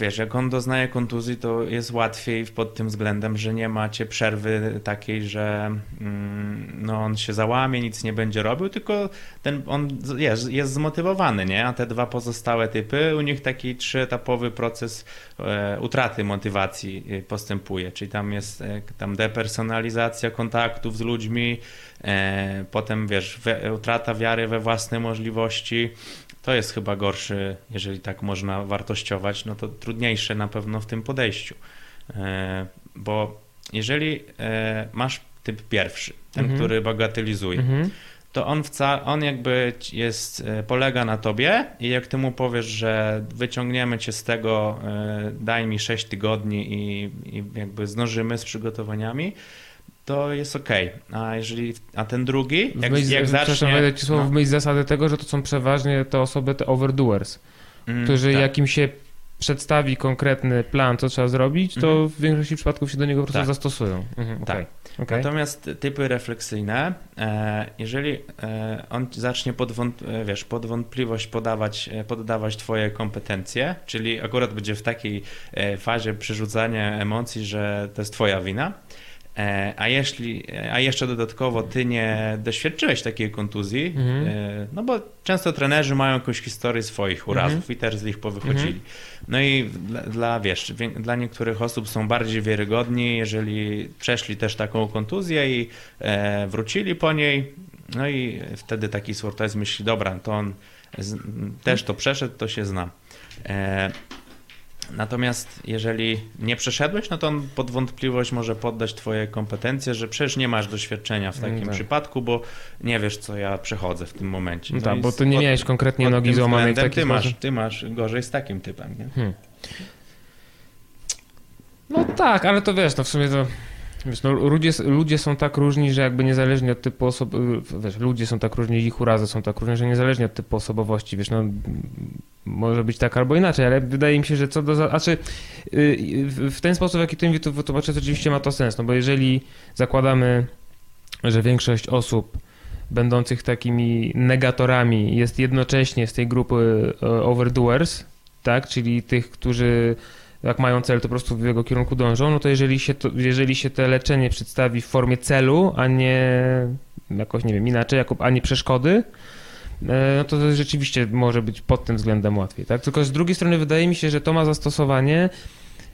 wiesz, jak on doznaje kontuzji, to jest łatwiej pod tym względem, że nie macie przerwy takiej, że mm, no, on się załamie, nic nie będzie robił, tylko ten, on jest, jest zmotywowany, nie? A te dwa pozostałe typy, u nich taki trzyetapowy proces e, utraty motywacji e, postępuje, czyli tam jest tam depersonalizacja kontaktów z ludźmi, potem wiesz, utrata wiary we własne możliwości, to jest chyba gorszy, jeżeli tak można wartościować, no to trudniejsze na pewno w tym podejściu. E, bo jeżeli e, masz typ pierwszy, ten, mhm. który bagatelizuje, mhm. to on wcale, on jakby jest, e, polega na tobie i jak ty mu powiesz, że wyciągniemy cię z tego, daj mi 6 tygodni i, i jakby zdążymy z przygotowaniami, to jest ok. A jeżeli, a ten drugi, jak, myśl, jak zacznie... ci słowo no. w myśl zasady tego, że to są przeważnie te osoby, te overdoers, mm, którzy tak. jak im się przedstawi konkretny plan, co trzeba zrobić, to mm. w większości przypadków się do niego po prostu tak. zastosują. Mhm, okay. Tak. Okay. Natomiast typy refleksyjne, e, jeżeli e, on zacznie pod, wąt, e, wiesz, pod wątpliwość podawać, poddawać twoje kompetencje, czyli akurat będzie w takiej fazie przerzucania emocji, że to jest twoja wina, a, jeśli, a jeszcze dodatkowo ty nie doświadczyłeś takiej kontuzji, mhm. E, no bo często trenerzy mają jakąś historię swoich urazów mhm. i też z nich powychodzili. Mhm. No i dla, dla, wiesz, dla niektórych osób są bardziej wiarygodni, jeżeli przeszli też taką kontuzję i e, wrócili po niej, no i wtedy taki sportowiec myśli, dobra, to on z, też to przeszedł, to się zna. E, Natomiast jeżeli nie przeszedłeś, no to on pod wątpliwość może poddać twoje kompetencje, że przecież nie masz doświadczenia w takim tak. przypadku, bo nie wiesz, co ja przechodzę w tym momencie. No tak, bo ty nie miałeś konkretnie nogi złamanej ty masz, ty masz gorzej z takim typem, nie? Hmm. No tak, ale to wiesz, no w sumie to Wiesz, no, ludzie, ludzie są tak różni, że jakby niezależnie od typu osob... Wiesz, ludzie są tak różni, ich urazy są tak różne, że niezależnie od typu osobowości, wiesz, no może być tak albo inaczej, ale wydaje mi się, że co do... Znaczy, w ten sposób, w jaki ty mi to wytłumaczysz, oczywiście ma to sens, no bo jeżeli zakładamy, że większość osób będących takimi negatorami jest jednocześnie z tej grupy e, overdoers, tak, czyli tych, którzy jak mają cel, to po prostu w jego kierunku dążą, no to jeżeli się, to, jeżeli się to leczenie przedstawi w formie celu, a nie jakoś, nie wiem, inaczej, jako ani przeszkody, e, no to rzeczywiście może być pod tym względem łatwiej, tak? Tylko z drugiej strony wydaje mi się, że to ma zastosowanie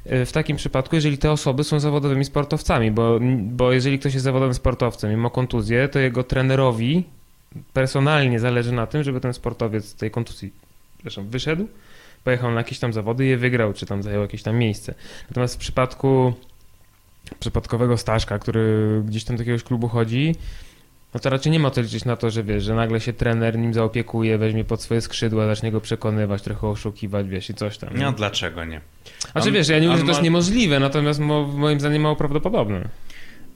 e, w takim przypadku, jeżeli te osoby są zawodowymi sportowcami, bo, bo jeżeli ktoś jest zawodowym sportowcem i ma kontuzję, to jego trenerowi personalnie zależy na tym, żeby ten sportowiec z tej kontuzji zresztą wyszedł, pojechał na jakieś tam zawody i je wygrał, czy tam zajął jakieś tam miejsce. Natomiast w przypadku przypadkowego Staszka, który gdzieś tam do jakiegoś klubu chodzi, no to raczej nie ma to liczyć na to, że wiesz, że nagle się trener nim zaopiekuje, weźmie pod swoje skrzydła, zacznie go przekonywać, trochę oszukiwać, wiesz, i coś tam. No dlaczego nie? Znaczy on, wiesz, ja nie mówię, że to jest niemożliwe, natomiast mo, moim zdaniem mało prawdopodobne.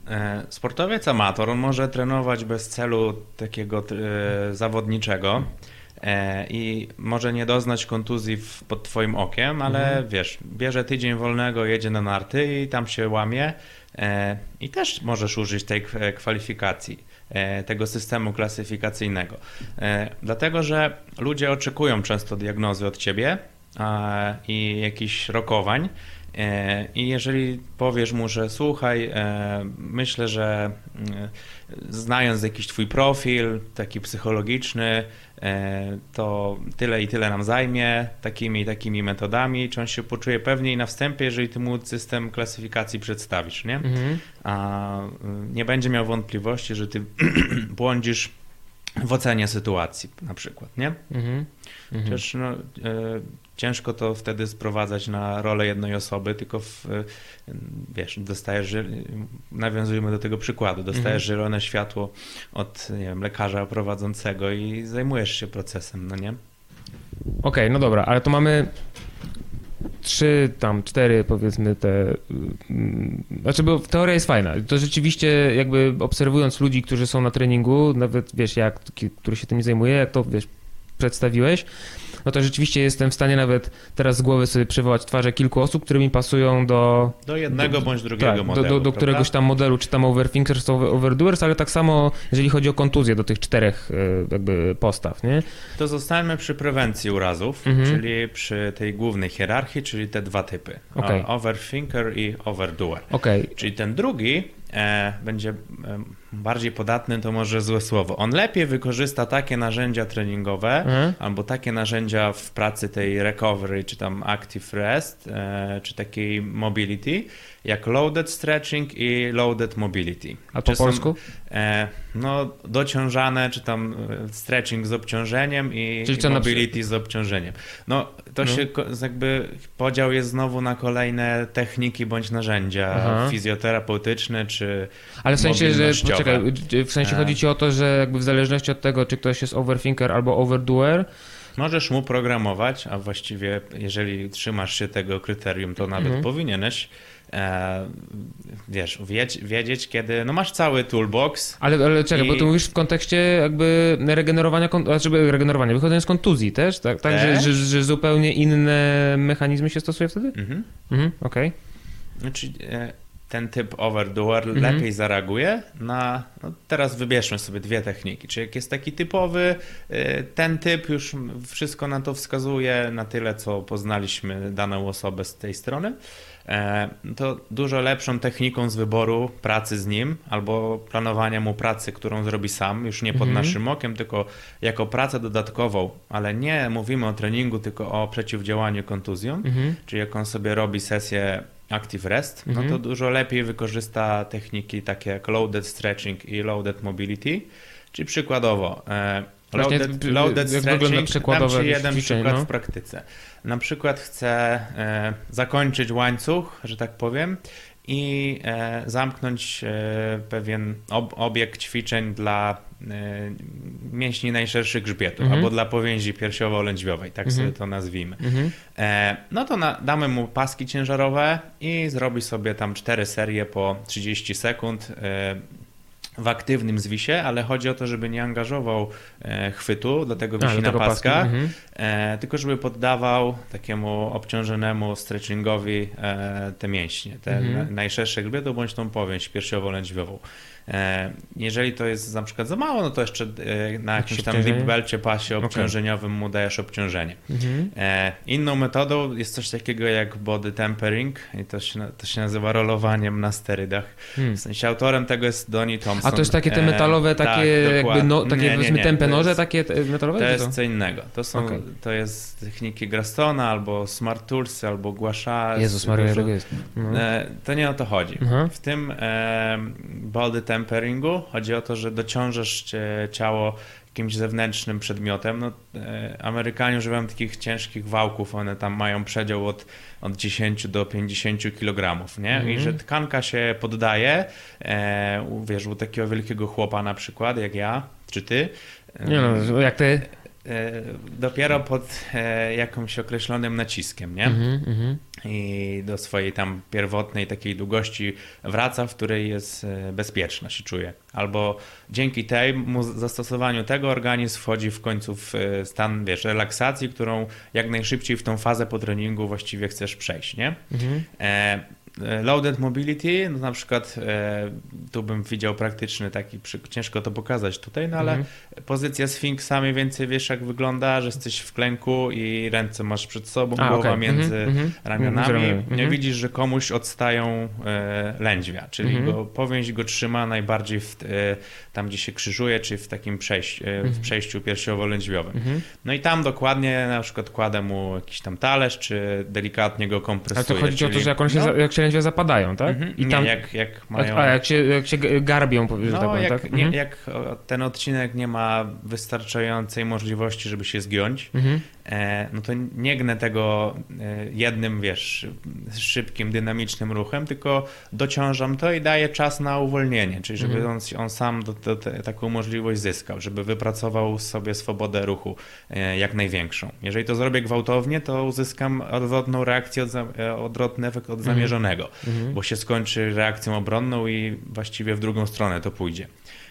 E, sportowiec amator, on może trenować bez celu takiego e, zawodniczego i może nie doznać kontuzji w, pod twoim okiem, ale mhm. wiesz, bierze tydzień wolnego, jedzie na narty i tam się łamie e, i też możesz użyć tej kwalifikacji, e, tego systemu klasyfikacyjnego. E, dlatego, że ludzie oczekują często diagnozy od ciebie i jakichś rokowań, E, I jeżeli powiesz mu, że słuchaj, e, myślę, że e, znając jakiś twój profil, taki psychologiczny, to tyle i tyle nam zajmie, takimi i takimi metodami, czy on się poczuje pewniej na wstępie, jeżeli ty mu system klasyfikacji przedstawisz, nie? Mhm. A nie będzie miał wątpliwości, że ty błądzisz w ocenie sytuacji na przykład, nie? Mhm. Mhm. Chociaż no, ciężko to wtedy sprowadzać na rolę jednej osoby, tylko w, wiesz, dostajesz, nawiązujemy do tego przykładu, dostajesz mhm. zielone światło od nie wiem, lekarza prowadzącego i zajmujesz się procesem, no nie? Okej, okay, no dobra, ale to mamy trzy, tam cztery powiedzmy te, mm, znaczy bo teoria jest fajna, to rzeczywiście jakby obserwując ludzi, którzy są na treningu, nawet wiesz jak, który się tym zajmuje, jak to wiesz przedstawiłeś, no to rzeczywiście jestem w stanie nawet teraz z głowy sobie przywołać twarze kilku osób, które mi pasują do... Do jednego do, bądź drugiego tak, modelu, Do, do, do któregoś tam modelu, czy tam overthinkers, overdoers, ale tak samo jeżeli chodzi o kontuzję do tych czterech e, jakby postaw, nie? To zostańmy przy prewencji urazów, mhm. czyli przy tej głównej hierarchii, czyli te dwa typy. Okay. Overthinker i overdoer. Okay. Czyli ten drugi e, będzie... E, bardziej podatny to może złe słowo. On lepiej wykorzysta takie narzędzia treningowe mhm. albo takie narzędzia w pracy tej recovery, czy tam active rest, e, czy takiej mobility, jak loaded stretching i loaded mobility. A po czy polsku? Są, e, no, dociążane, czy tam e, stretching z obciążeniem i, i mobility z obciążeniem. No, to no. się jakby podział jest znowu na kolejne techniki bądź narzędzia Aha. fizjoterapeutyczne, czy Ale w sensie, że poczekaj, w sensie e. chodzi ci o to, że jakby w zależności od tego, czy ktoś jest overthinker albo overdoer, Możesz mu programować, a właściwie jeżeli trzymasz się tego kryterium, to nawet mhm. powinieneś e, wiesz, wiedzieć, wiedzieć, kiedy, no masz cały toolbox. Ale, ale czekaj, i... bo tu mówisz w kontekście jakby regenerowania, znaczy regenerowania, wychodzenia z kontuzji też, tak? tak że, że, że, zupełnie inne mechanizmy się stosuje wtedy? Mhm. mhm Okej. Okay. Znaczy, e, ten typ overdoer mhm. lepiej zareaguje na. No teraz wybierzmy sobie dwie techniki. Czy jak jest taki typowy, e, ten typ już wszystko na to wskazuje, na tyle, co poznaliśmy daną osobę z tej strony. E, to dużo lepszą techniką z wyboru pracy z nim albo planowania mu pracy, którą zrobi sam, już nie pod mhm. naszym okiem, tylko jako pracę dodatkową, ale nie mówimy o treningu, tylko o przeciwdziałaniu kontuzjom, mhm. czyli jak on sobie robi sesję Active Rest, no to mhm. dużo lepiej wykorzysta techniki takie jak loaded stretching i loaded mobility, czyli przykładowo e, loaded, loaded stretching, dam Ci jeden przykład no? w praktyce na przykład chcę e, zakończyć łańcuch, że tak powiem, i e, zamknąć pewien ob obieg ćwiczeń dla mięśni najszerszych grzbietów, mhm. albo dla powięzi piersiowo-lędźwiowej, tak mhm. sobie to nazwijmy. Mhm. No to na, damy mu paski ciężarowe i zrobi sobie tam cztery serie po 30 sekund w aktywnym zwisie, ale chodzi o to, żeby nie angażował e, chwytu, dlatego wisi A, na paskach, mhm. e, tylko żeby poddawał takiemu obciążonemu stretchingowi e, te mięśnie, te Mhm. na, najszersze grzbiety bądź tą powięź piersiowo-lędźwiową. E, jeżeli to jest na przykład za mało, no to jeszcze e, na jakimś tam deep belcie pasie obciążeniowym mu dajesz obciążenie. Mhm. E, inną metodą jest coś takiego jak body tempering i to się, to się nazywa rolowaniem na sterydach. Hmm. W sensie autorem tego jest Donnie Thompson. A to jest takie te metalowe, tak, takie jakby dokładnie. no, takie Nie, nie, nie, to noże, jest- takie metalowe? To jest co innego. To, są, Okej. to jest techniki Grastona, albo Smart Toolsy, albo Guasha. Jezus Maria, dużo- jest. No. To nie o to chodzi. Aha. W tym body temperingu chodzi o to, że dociążasz cie- ciało jakimś zewnętrznym przedmiotem. No, e, Amerykanie używają takich ciężkich wałków, one tam mają przedział od, od 10 do 50 kg, nie? I Mhm. że tkanka się poddaje, e, u- wiesz, u takiego wielkiego chłopa na przykład, jak ja, czy ty. e, Nie no, jak ty? E, Dopiero pod e, jakimś określonym naciskiem, nie? Mhm, mhm. i do swojej tam pierwotnej takiej długości wraca, w której jest e, bezpieczna się czuje. Albo dzięki temu zastosowaniu tego organizm wchodzi w końcu w stan, wiesz, relaksacji, którą jak najszybciej w tą fazę po treningu właściwie chcesz przejść, nie? Mhm. E, e, Loaded mobility, no na przykład e, tu bym widział praktyczny taki, przy, ciężko to pokazać tutaj, no ale Mhm. pozycja sfinksa mniej więcej wiesz jak wygląda, że jesteś w klęku i ręce masz przed sobą, A, głowa okej. między Mhm, mhm. ramionami. Między ramionami. Nie Mhm. widzisz, że komuś odstają e, lędźwia, czyli Mhm. go, powięź go trzyma najbardziej w, e, tam, gdzie się krzyżuje, czy w takim przejś, e, w Mhm. przejściu piersiowo-lędźwiowym. Mhm. No i tam dokładnie na przykład kładę mu jakiś tam talerz, czy delikatnie go kompresuję. Ale to chodzi o to, czyli- że jak, on się, no, jak się lędźwia zapadają, tak? mhm. I nie, tam, jak, jak mają... a jak się, jak się garbią, że tak No, powiem, jak, tak? nie, Mhm. jak ten odcinek nie ma wystarczającej możliwości, żeby się zgiąć, Mhm. e, no to nie gnę tego e, jednym, wiesz, szybkim, dynamicznym ruchem, tylko dociążam to i daję czas na uwolnienie, czyli żeby Mhm. on, on sam do, do, te, taką możliwość zyskał, żeby wypracował sobie swobodę ruchu e, jak największą. Jeżeli to zrobię gwałtownie, to uzyskam odwrotną reakcję, od, e, odwrotny efekt od Mhm. zamierzonego Mhm. bo się skończy reakcją obronną i właściwie w drugą stronę to pójdzie.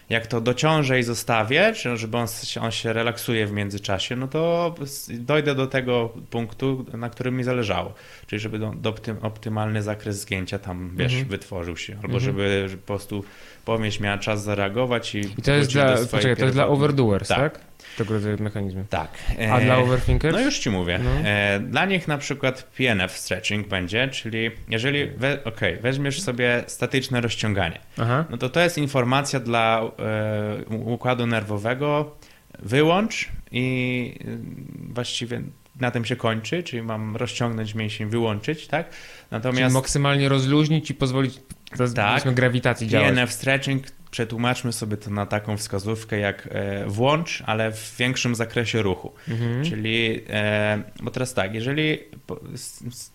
Jak to dociążę i zostawię, czy żeby on się, on się relaksuje w międzyczasie, no to dojdę do tego punktu, na którym mi zależało. Czyli żeby do, do optym, optymalny zakres zgięcia tam, wiesz, Mhm. wytworzył się. Albo Mhm. żeby po prostu powięź miała czas zareagować i I to jest dla, poczekaj, to jest dla overdoers, tak? Tak. Tego rodzaju mechanizmy. Tak. A E, dla overthinkers? no już ci mówię. No. E, Dla nich na przykład PNF stretching będzie, czyli jeżeli we, okay, weźmiesz sobie statyczne rozciąganie, Aha. no to to jest informacja dla e, układu nerwowego wyłącz i e, właściwie na tym się kończy, czyli mam rozciągnąć mięsień, wyłączyć, tak? Czyli Natomiast maksymalnie rozluźnić i pozwolić to, Tak. grawitacji działać. PNF stretching przetłumaczmy sobie to na taką wskazówkę jak e, włącz, ale w większym zakresie ruchu. Mhm. Czyli, e, bo teraz tak, jeżeli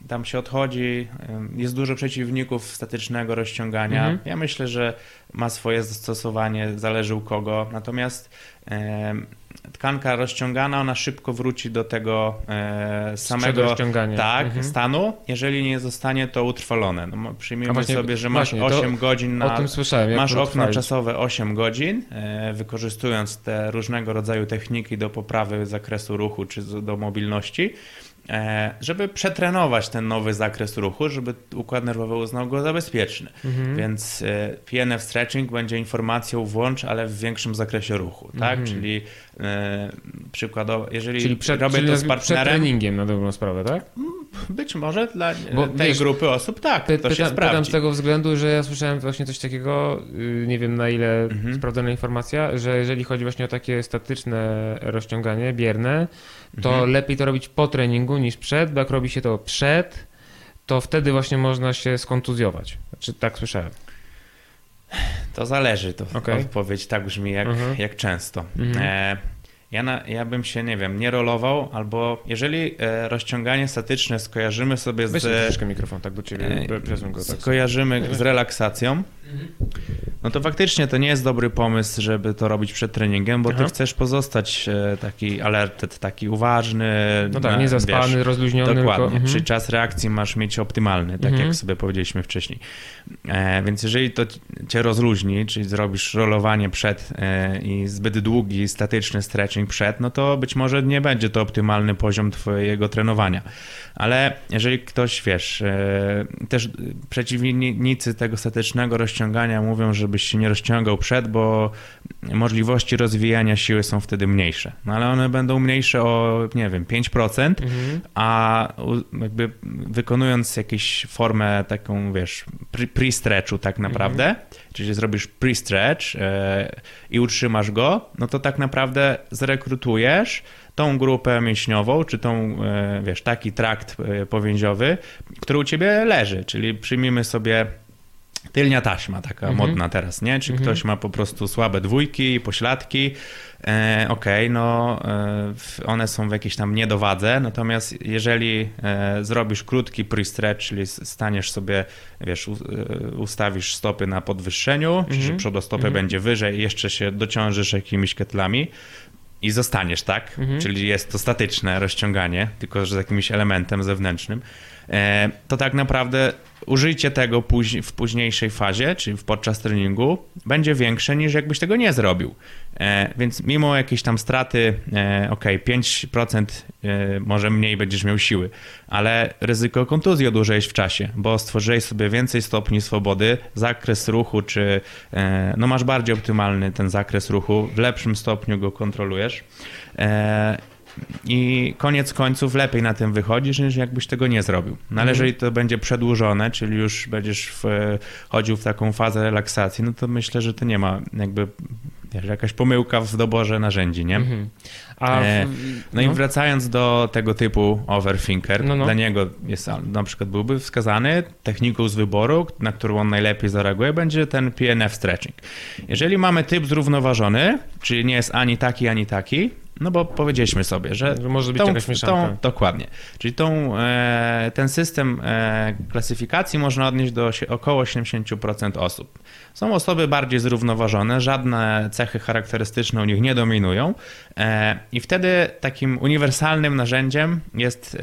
tam się odchodzi, e, jest dużo przeciwników statycznego rozciągania, Mhm. ja myślę, że ma swoje zastosowanie, zależy u kogo, natomiast tkanka rozciągana, ona szybko wróci do tego e, samego tak, Mhm. stanu, jeżeli nie zostanie to utrwalone. No, przyjmijmy właśnie- sobie, że masz właśnie, to 8 godzin na O tym słyszałem. Masz okno trwać. czasowe 8 godzin, e, wykorzystując te różnego rodzaju techniki do poprawy zakresu ruchu czy do mobilności, żeby przetrenować ten nowy zakres ruchu, żeby układ nerwowy uznał go za bezpieczny. Mhm. Więc e, PNF stretching będzie informacją włącz, ale w większym zakresie ruchu, tak? Mhm. Czyli e, przykładowo, jeżeli przed, robię to z partnerem, treningiem na dobrą sprawę, tak? Być może dla Bo tej wiesz, grupy osób tak, Py, to się pytam, pytam sprawdzi. z tego względu, że ja słyszałem właśnie coś takiego, yy, nie wiem na ile Mhm. sprawdzona informacja, że jeżeli chodzi właśnie o takie statyczne rozciąganie, bierne, to Mhm. lepiej to robić po treningu niż przed, bo jak robi się to przed, to wtedy właśnie można się skontuzjować. Znaczy tak słyszałem. To zależy, to Okej. odpowiedź tak brzmi jak, Mhm. jak często. Mhm. E, ja, na, ja bym się, nie wiem, nie rolował, albo jeżeli e, rozciąganie statyczne skojarzymy sobie Weź z, troszeczkę mikrofon tak do ciebie, e, przesuń go tak. skojarzymy z relaksacją, no to faktycznie to nie jest dobry pomysł, żeby to robić przed treningiem, bo Aha. ty chcesz pozostać e, taki alerted, taki uważny. No tak, na- nie zaspany, wiesz, rozluźniony. Dokładnie, Tylko, mhm. czy czas reakcji masz mieć optymalny, tak Mhm. jak sobie powiedzieliśmy wcześniej. E, więc jeżeli to cię rozluźni, czyli zrobisz rolowanie przed e, i zbyt długi, statyczny stretching stopniu przed, no to być może nie będzie to optymalny poziom twojego trenowania. Ale jeżeli ktoś, wiesz, e, też przeciwnicy tego statycznego rozciągania mówią, żebyś się nie rozciągał przed, bo możliwości rozwijania siły są wtedy mniejsze. No ale one będą mniejsze o, nie wiem, 5%, mhm. a jakby wykonując jakąś formę taką, wiesz, pre-stretchu tak naprawdę, mhm. Czyli zrobisz pre-stretch e, i utrzymasz go, no to tak naprawdę zrekrutujesz tą grupę mięśniową, czy tą, e, wiesz, taki trakt e, powięziowy, który u ciebie leży, czyli przyjmijmy sobie tylnia taśma, taka mhm. modna teraz, nie? Czy mhm. ktoś ma po prostu słabe dwójki, pośladki, e, okej, okay, no e, one są w jakiejś tam niedowadze, natomiast jeżeli e, zrobisz krótki pre-stretch, czyli staniesz sobie, wiesz, u, e, ustawisz stopy na podwyższeniu, mhm. czy przodostopy mhm. będzie wyżej i jeszcze się dociążysz jakimiś ketlami, i zostaniesz, tak? Mhm. Czyli jest to statyczne rozciąganie, tylko że z jakimś elementem zewnętrznym. E, to tak naprawdę użycie tego w późniejszej fazie, czyli podczas treningu, będzie większe niż jakbyś tego nie zrobił. E, więc mimo jakiejś tam straty, e, ok, 5% może mniej będziesz miał siły, ale ryzyko kontuzji odłożyłeś w czasie, bo stworzyłeś sobie więcej stopni swobody, zakres ruchu, czy no masz bardziej optymalny ten zakres ruchu, w lepszym stopniu go kontrolujesz i koniec końców lepiej na tym wychodzisz, niż jakbyś tego nie zrobił. No ale mhm. jeżeli to będzie przedłużone, czyli już będziesz w, chodził w taką fazę relaksacji, no to myślę, że to nie ma jakby wiesz, jakaś pomyłka w doborze narzędzi, nie? Mhm. A e, no, no, i wracając do tego typu overthinker, no, no. dla niego jest na przykład byłby wskazany techniką z wyboru, na którą on najlepiej zareaguje, będzie ten PNF stretching. Jeżeli mamy typ zrównoważony, czyli nie jest ani taki, ani taki, no bo powiedzieliśmy sobie, że, że może być tą, jakaś mieszanka. Tą, dokładnie. Czyli tą, e, ten system e, klasyfikacji można odnieść do około 70% osób. Są osoby bardziej zrównoważone, żadne cechy charakterystyczne u nich nie dominują e, i wtedy takim uniwersalnym narzędziem jest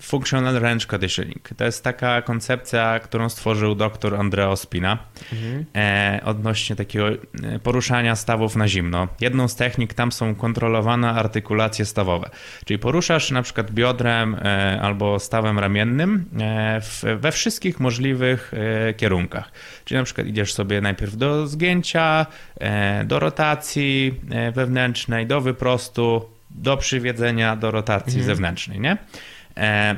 Functional Range Conditioning. To jest taka koncepcja, którą stworzył dr Andreo Spina mhm. e, odnośnie takiego e, poruszania stawów na zimno. Jedną z technik tam są kontrolowane artykulacje stawowe. Czyli poruszasz na przykład biodrem e, albo stawem ramiennym e, w, we wszystkich możliwych e, kierunkach. Czyli na przykład idziesz sobie najpierw do zgięcia, e, do rotacji wewnętrznej, do wyprostu, do przywiedzenia, do rotacji mhm. zewnętrznej, nie? E,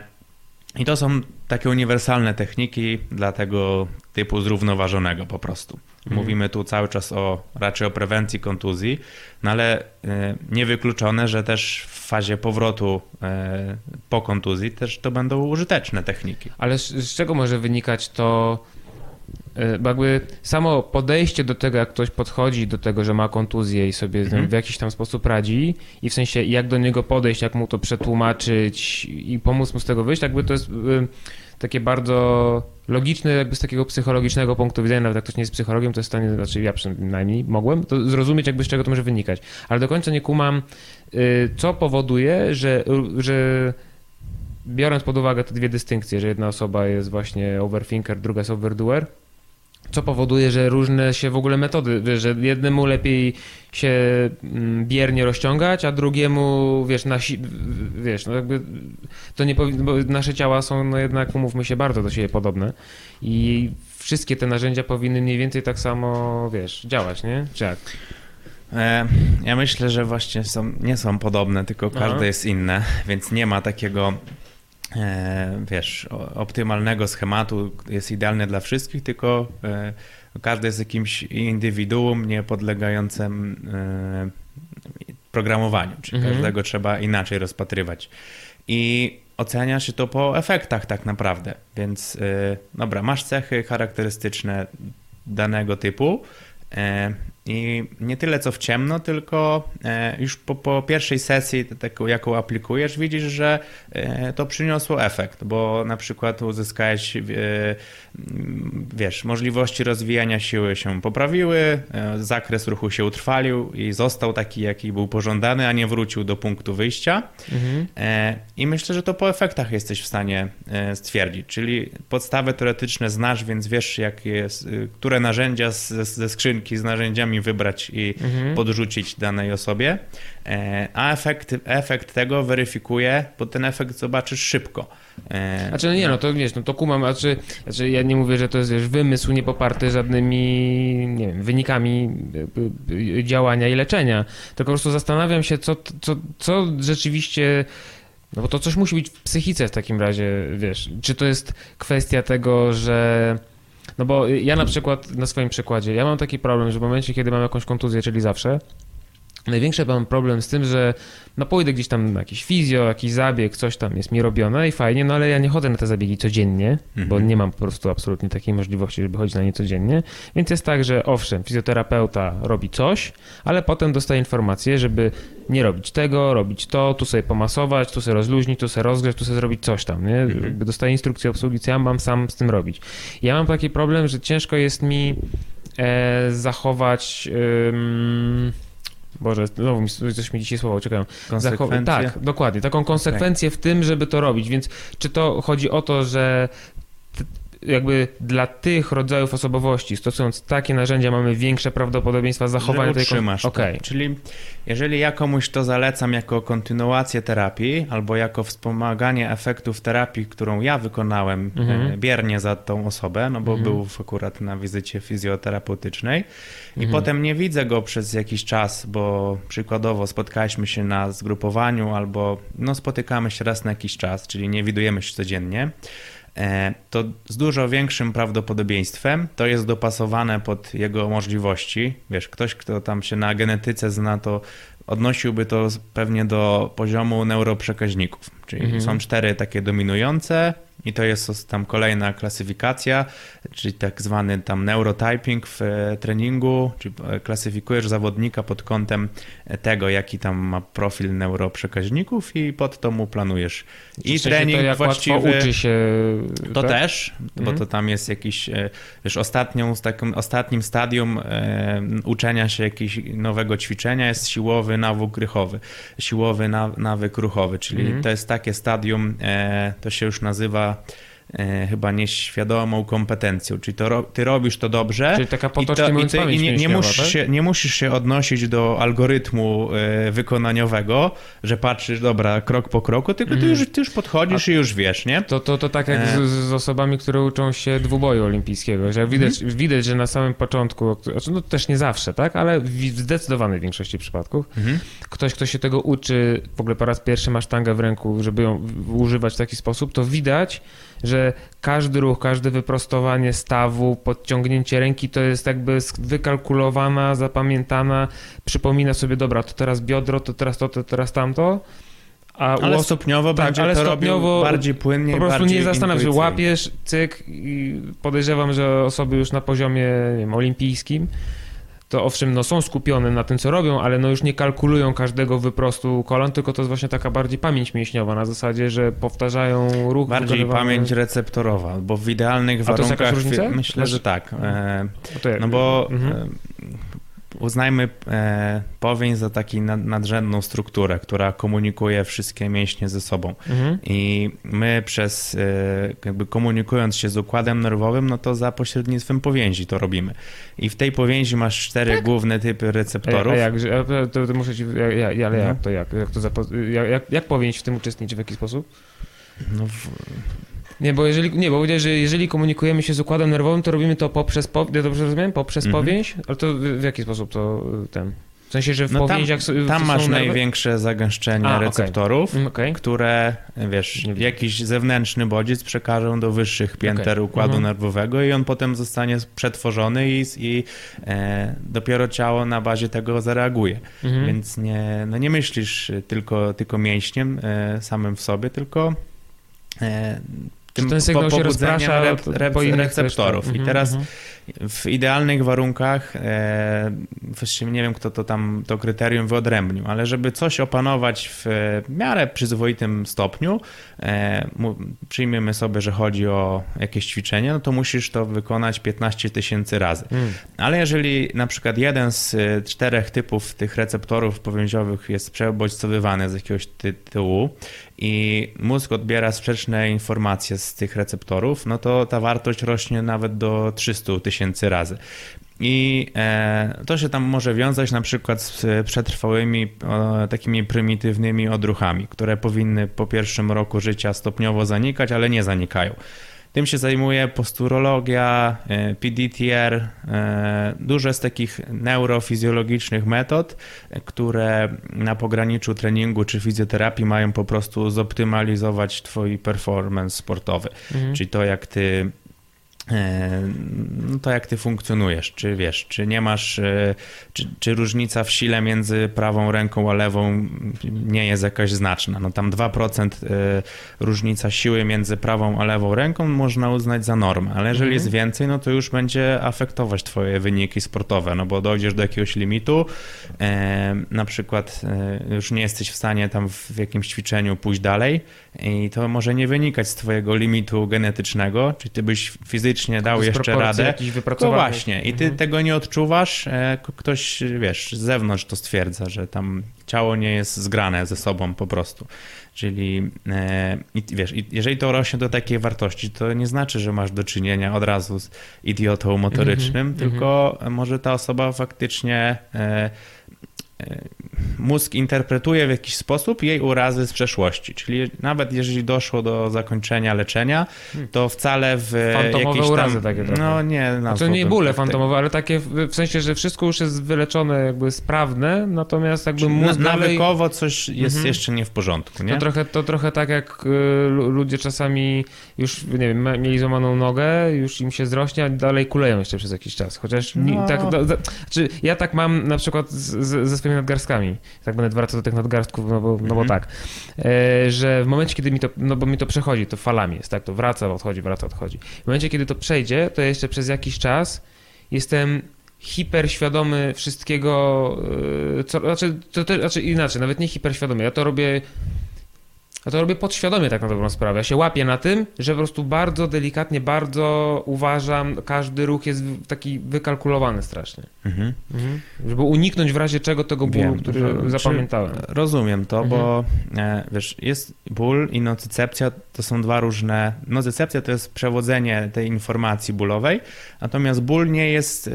I to są takie uniwersalne techniki dla tego typu zrównoważonego po prostu. Mhm. Mówimy tu cały czas o raczej o prewencji kontuzji, no ale e, niewykluczone, że też w fazie powrotu e, po kontuzji też to będą użyteczne techniki. Ale z, z czego może wynikać to, jakby samo podejście do tego, jak ktoś podchodzi do tego, że ma kontuzję i sobie mhm. w jakiś tam sposób radzi i w sensie jak do niego podejść, jak mu to przetłumaczyć i pomóc mu z tego wyjść, jakby to jest e, takie bardzo logiczne jakby z takiego psychologicznego punktu widzenia, nawet jak ktoś nie jest psychologiem, to jest w stanie, znaczy ja przynajmniej mogłem, to zrozumieć jakby z czego to może wynikać. Ale do końca nie kumam, e, co powoduje, że, że biorąc pod uwagę te dwie dystynkcje, że jedna osoba jest właśnie overthinker, druga jest overdoer, co powoduje, że różne się w ogóle metody, że jednemu lepiej się mm, biernie rozciągać, a drugiemu, wiesz, nasi, wiesz, no jakby to nie powinno, bo nasze ciała są, no jednak, umówmy się, bardzo do siebie podobne i wszystkie te narzędzia powinny mniej więcej tak samo, wiesz, działać, nie? Czy jak? E, ja myślę, że właśnie są, nie są podobne, tylko każde Aha. jest inne, więc nie ma takiego wiesz, optymalnego schematu jest idealny dla wszystkich, tylko e, każdy jest jakimś indywiduum niepodlegającym e, programowaniu, czyli mhm. każdego trzeba inaczej rozpatrywać. I ocenia się to po efektach tak naprawdę. Więc dobra, masz cechy charakterystyczne danego typu, i nie tyle co w ciemno, tylko e, już po, po pierwszej sesji, taką, jaką aplikujesz, widzisz, że e, to przyniosło efekt, bo na przykład uzyskałeś, e, wiesz, możliwości rozwijania siły się poprawiły, zakres ruchu się utrwalił i został taki, jaki był pożądany, a nie wrócił do punktu wyjścia. Mhm. I myślę, że to po efektach jesteś w stanie stwierdzić, czyli podstawy teoretyczne znasz, więc wiesz, jak jest, które narzędzia ze skrzynki z narzędziami wybrać i mhm. podrzucić danej osobie, e, a efekt, efekt tego weryfikuje, bo ten efekt zobaczysz szybko. E, znaczy, no nie, no to wiesz, no to kumam, znaczy, znaczy ja nie mówię, że to jest wiesz, wymysł nie poparty żadnymi, nie wiem, wynikami działania i leczenia, tylko po prostu zastanawiam się, co, co, co rzeczywiście no bo to coś musi być w psychice w takim razie, wiesz. Czy to jest kwestia tego, że. No bo ja na przykład, na swoim przykładzie, ja mam taki problem, że w momencie, kiedy mam jakąś kontuzję, czyli zawsze, Największy mam problem z tym, że no pójdę gdzieś tam na jakiś fizjo, jakiś zabieg, coś tam jest mi robione i fajnie, no ale ja nie chodzę na te zabiegi codziennie, mhm. bo nie mam po prostu absolutnie takiej możliwości, żeby chodzić na nie codziennie. Więc jest tak, że owszem, fizjoterapeuta robi coś, ale potem dostaje informację, żeby nie robić tego, robić to, tu sobie pomasować, tu sobie rozluźnić, tu sobie rozgrzać, tu sobie zrobić coś tam, nie? Mhm. Dostaje instrukcję obsługi, co ja mam sam z tym robić. Ja mam taki problem, że ciężko jest mi e, zachować... Boże, znowu mi coś mi dzisiaj słowo czekają. Konsekwencje. tak, dokładnie. Taką konsekwencję okay. w tym, żeby to robić. Więc czy to chodzi o to, że jakby dla tych rodzajów osobowości, stosując takie narzędzia, mamy większe prawdopodobieństwa zachowania tej utrzymasz okay. Czyli jeżeli ja komuś to zalecam jako kontynuację terapii albo jako wspomaganie efektów terapii, którą ja wykonałem mhm. E, biernie za tą osobę, no bo mhm. był akurat na wizycie fizjoterapeutycznej i mhm. potem nie widzę go przez jakiś czas, bo przykładowo spotkaliśmy się na zgrupowaniu albo no spotykamy się raz na jakiś czas, czyli nie widujemy się codziennie, to z dużo większym prawdopodobieństwem to jest dopasowane pod jego możliwości. Wiesz, ktoś, kto tam się na genetyce zna, to odnosiłby to pewnie do poziomu neuroprzekaźników. Czyli mhm. są cztery takie dominujące, i to jest tam kolejna klasyfikacja, czyli tak zwany tam neurotyping w e, treningu, czyli e, klasyfikujesz zawodnika pod kątem e, tego, jaki tam ma profil neuroprzekaźników i pod to mu planujesz. I trening to jak właściwy. uczy się. To tak? też, mhm. bo to tam jest jakiś, wiesz, ostatnią, z takim ostatnim stadium e, uczenia się jakiegoś nowego ćwiczenia jest siłowy nawyk ruchowy. Siłowy nawyk ruchowy, czyli mhm. to jest takie stadium, e, to się już nazywa uh, e, chyba nieświadomą kompetencją, czyli to, ty robisz to dobrze czyli taka i, to, i, ty, i nie, nie, musisz tak? się, nie musisz się odnosić do algorytmu e, wykonaniowego, że patrzysz, dobra, krok po kroku, tylko mm. ty, mhm. już, ty już podchodzisz A, i już wiesz, nie? To, to, to tak jak e... z, z, osobami, które uczą się dwuboju olimpijskiego, że widać, mm. widać że na samym początku, znaczy no też nie zawsze, tak, ale w zdecydowanej większości przypadków, mm. ktoś, kto się tego uczy, w ogóle po raz pierwszy ma sztangę w ręku, żeby ją używać w taki sposób, to widać, że każdy ruch, każde wyprostowanie stawu, podciągnięcie ręki to jest jakby wykalkulowana, zapamiętana, przypomina sobie, dobra, to teraz biodro, to teraz to, to teraz tamto. A ale osób, stopniowo tak, będzie ale to stopniowo bardziej płynnie, Po prostu nie zastanawiam się, łapiesz, cyk i podejrzewam, że osoby już na poziomie wiem, olimpijskim to owszem, no są skupione na tym, co robią, ale no już nie kalkulują każdego wyprostu kolan, tylko to jest właśnie taka bardziej pamięć mięśniowa na zasadzie, że powtarzają ruch. Bardziej wykonywany... pamięć receptorowa, bo w idealnych warunkach myślę, że tak. E, no bo mhm. E, uznajmy e, powień za taką nadrzędną strukturę, która komunikuje wszystkie mięśnie ze sobą. Mhm. I my przez, e, jakby komunikując się z układem nerwowym, no to za pośrednictwem powięzi to robimy. I w tej powięzi masz cztery tak? główne typy receptorów. A, jak, to, to muszę ci, ja, ja, ale mhm. jak to, jak, jak to zapo, jak, jak powięź w tym uczestniczy, w jaki sposób? No w... Nie, bo jeżeli, nie, bo powiedziałeś, że jeżeli komunikujemy się z układem nerwowym, to robimy to poprzez, po, ja dobrze rozumiem? Poprzez mhm. powięź? Ale to w, jaki sposób to ten... W sensie, że w no Tam, tam masz nerwy? największe zagęszczenie A, receptorów, okay. Okay. które, wiesz, jakiś zewnętrzny bodziec przekażą do wyższych pięter okay. układu mhm. nerwowego i on potem zostanie przetworzony i, i e, dopiero ciało na bazie tego zareaguje. Mhm. Więc nie, no nie myślisz tylko, tylko mięśniem e, samym w sobie, tylko e, tym ten sygnał się rozprasza re, re, po receptorów. I mhm, teraz mhm. w idealnych warunkach, e, nie wiem, kto to tam to kryterium wyodrębnił, ale żeby coś opanować w miarę przyzwoitym stopniu, e, przyjmiemy sobie, że chodzi o jakieś ćwiczenie, no to musisz to wykonać 15 tysięcy razy. Mm. Ale jeżeli na przykład jeden z e, czterech typów tych receptorów powięziowych jest przebodźcowywany z jakiegoś tytułu i mózg odbiera sprzeczne informacje z tych receptorów, no to ta wartość rośnie nawet do 300 tysięcy razy. I e, to się tam może wiązać na przykład z przetrwałymi takimi prymitywnymi odruchami, które powinny po pierwszym roku życia stopniowo zanikać, ale nie zanikają. Tym się zajmuje posturologia, e, PDTR, e, dużo z takich neurofizjologicznych metod, które na pograniczu treningu czy fizjoterapii mają po prostu zoptymalizować twój performance sportowy. Mhm. Czyli to, jak ty no to jak ty funkcjonujesz, czy wiesz, czy nie masz, e, czy, czy, różnica w sile między prawą ręką a lewą nie jest jakaś znaczna. No tam 2% e, różnica siły między prawą a lewą ręką można uznać za normę, ale jeżeli mhm. jest więcej, no to już będzie afektować twoje wyniki sportowe, no bo dojdziesz do jakiegoś limitu, na przykład już nie jesteś w stanie tam w jakimś ćwiczeniu pójść dalej i to może nie wynikać z twojego limitu genetycznego, czy ty byś fizycznie dał jeszcze radę. No właśnie, i ty mhm. tego nie odczuwasz, e, ktoś, wiesz, z zewnątrz to stwierdza, że tam ciało nie jest zgrane ze sobą po prostu. Czyli e, wiesz, jeżeli to rośnie do takiej wartości, to nie znaczy, że masz do czynienia od razu z idiotą motorycznym, -hmm, tylko -hmm. może ta osoba faktycznie e, mózg interpretuje w jakiś sposób jej urazy z przeszłości. Czyli nawet jeżeli doszło do zakończenia leczenia, hmm. to wcale w Fantomowe tam... takie trochę. No nie, znaczy nie bóle fantomowe, ale takie w sensie, że wszystko już jest wyleczone, jakby sprawne, natomiast jakby mózg na, Nawykowo coś jest mhm. jeszcze nie w porządku, nie? To trochę, to trochę tak jak y, ludzie czasami już, nie wiem, mieli złamaną nogę, już im się zrośnie, a dalej kuleją jeszcze przez jakiś czas. Chociaż no. tak, do, do, znaczy ja tak mam na przykład z, z, ze swoimi nadgarstkami tak będę wracał do tych nadgarstków, no bo, no bo mhm. tak, e, że w momencie, kiedy mi to, no bo mi to przechodzi, to falami jest, tak, to wraca, odchodzi, wraca, odchodzi. W momencie, kiedy to przejdzie, to jeszcze przez jakiś czas jestem hiperświadomy wszystkiego, e, co, znaczy, to, to, znaczy inaczej, nawet nie hiperświadomy, ja to robię ja to robię podświadomie tak na dobrą sprawę. Ja się łapię na tym, że po prostu bardzo delikatnie, bardzo uważam, każdy ruch jest taki wykalkulowany strasznie. Mhm. Mhm. Żeby uniknąć w razie czego tego bólu, Wiem, który że, zapamiętałem. Rozumiem to, mhm. bo e, wiesz, jest ból i nocycepcja to są dwa różne... Nocycepcja to jest przewodzenie tej informacji bólowej, natomiast ból nie jest e,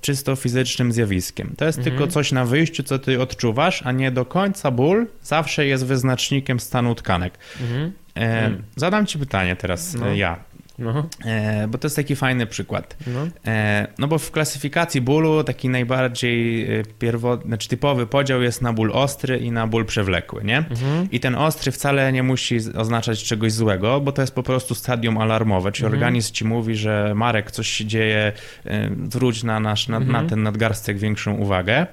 czysto fizycznym zjawiskiem. To jest tylko coś na wyjściu, co ty odczuwasz, a nie do końca ból zawsze jest wyznacznikiem stanu tkanek. Mhm. E, mm. zadam ci pytanie teraz no. ja. No. E, bo to jest taki fajny przykład. No. E, no bo w klasyfikacji bólu taki najbardziej e, pierwotny, znaczy typowy podział jest na ból ostry i na ból przewlekły, nie? Mhm. I ten ostry wcale nie musi oznaczać czegoś złego, bo to jest po prostu stadium alarmowe, czyli mhm. organizm ci mówi, że Marek, coś się dzieje, e, wróć na, nasz, na, mhm. na ten nadgarstek większą uwagę.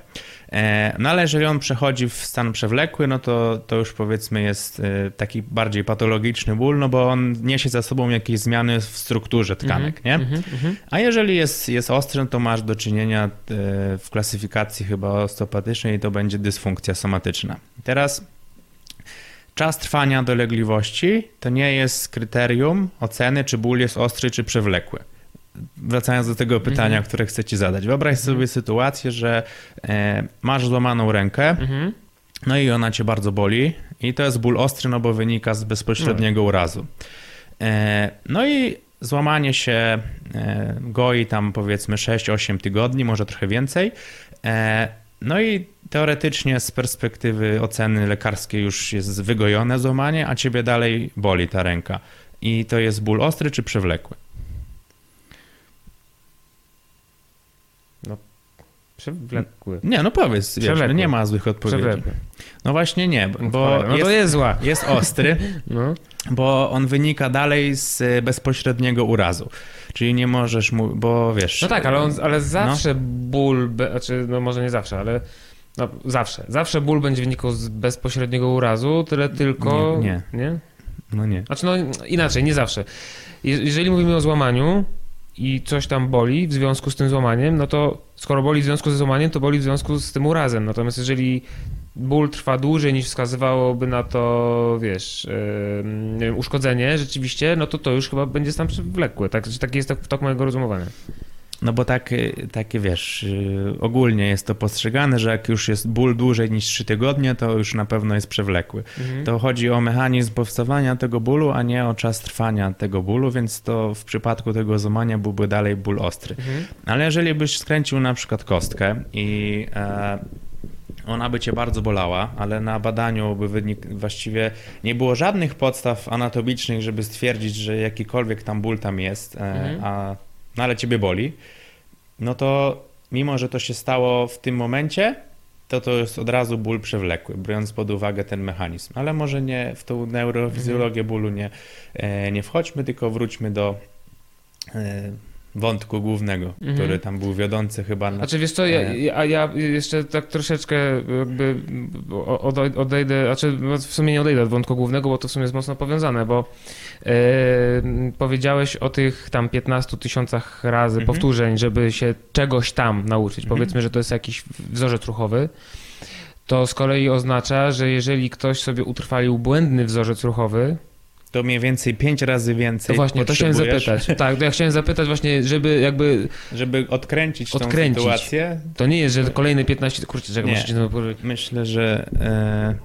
E, no ale jeżeli on przechodzi w stan przewlekły, no to, to już powiedzmy jest e, taki bardziej patologiczny ból, no bo on niesie za sobą jakieś zmiany w strukturze tkanek, mm -hmm, nie? Mm -hmm. A jeżeli jest, jest ostry, no to masz do czynienia e, w klasyfikacji chyba osteopatycznej i to będzie dysfunkcja somatyczna. Teraz czas trwania dolegliwości to nie jest kryterium oceny, czy ból jest ostry, czy przewlekły wracając do tego pytania, mhm. które chcę ci zadać. Wyobraź sobie mhm. sytuację, że e, masz złamaną rękę, mhm. no i ona cię bardzo boli i to jest ból ostry, no bo wynika z bezpośredniego urazu. E, no i złamanie się e, goi tam powiedzmy 6-8 tygodni, może trochę więcej. No i teoretycznie z perspektywy oceny lekarskiej już jest wygojone złamanie, a ciebie dalej boli ta ręka. I to jest ból ostry czy przewlekły? Przewlekły. Nie, no powiedz, wiesz, no nie ma złych odpowiedzi. Przewlekły. No właśnie nie, bo no jest, to jest zła. Jest ostry, no. bo on wynika dalej z bezpośredniego urazu. Czyli nie możesz mu, bo wiesz... No tak, ale, on, ale zawsze no. ból, znaczy, no może nie zawsze, ale no, zawsze. Zawsze ból będzie wynikał z bezpośredniego urazu, tyle tylko... Nie. Nie? nie? No nie. Znaczy no inaczej, nie zawsze. Jeżeli mówimy o złamaniu, i coś tam boli w związku z tym złamaniem, no to skoro boli w związku ze złamaniem, to boli w związku z tym urazem. Natomiast jeżeli ból trwa dłużej niż wskazywałoby na to, wiesz, yy, uszkodzenie rzeczywiście, no to to już chyba będzie stan przewlekły. Tak, jest tok, tok mojego rozumowania. No bo tak, takie wiesz, ogólnie jest to postrzegane, że jak już jest ból dłużej niż 3 tygodnie, to już na pewno jest przewlekły. Mhm. To chodzi o mechanizm powstawania tego bólu, a nie o czas trwania tego bólu, więc to w przypadku tego złamania byłby dalej ból ostry. Mhm. Ale jeżeli byś skręcił na przykład kostkę i e, ona by cię bardzo bolała, ale na badaniu by wynik, właściwie nie było żadnych podstaw anatomicznych, żeby stwierdzić, że jakikolwiek tam ból tam jest, e, mhm. a, no ale ciebie boli, no to mimo, że to się stało w tym momencie, to to jest od razu ból przewlekły, biorąc pod uwagę ten mechanizm. Ale może nie w tą neurofizjologię bólu nie, e, nie wchodźmy, tylko wróćmy do e, wątku głównego, mhm. który tam był wiodący chyba. Na... Znaczy wiesz co, ja, ja, ja jeszcze tak troszeczkę jakby odejdę, znaczy no, w sumie nie odejdę od wątku głównego, bo to w sumie jest mocno powiązane, bo e, powiedziałeś o tych tam 15 tysiącach razy mhm. powtórzeń, żeby się czegoś tam nauczyć. Mhm. Powiedzmy, że to jest jakiś wzorzec ruchowy. To z kolei oznacza, że jeżeli ktoś sobie utrwalił błędny wzorzec ruchowy, to mniej więcej pięć razy więcej. To właśnie, to chciałem zapytać. Tak, to ja chciałem zapytać właśnie, żeby jakby. Żeby odkręcić, odkręcić. tą sytuację. To nie jest, że kolejne 15. Kurczę, czego musicie Myślę, że, e,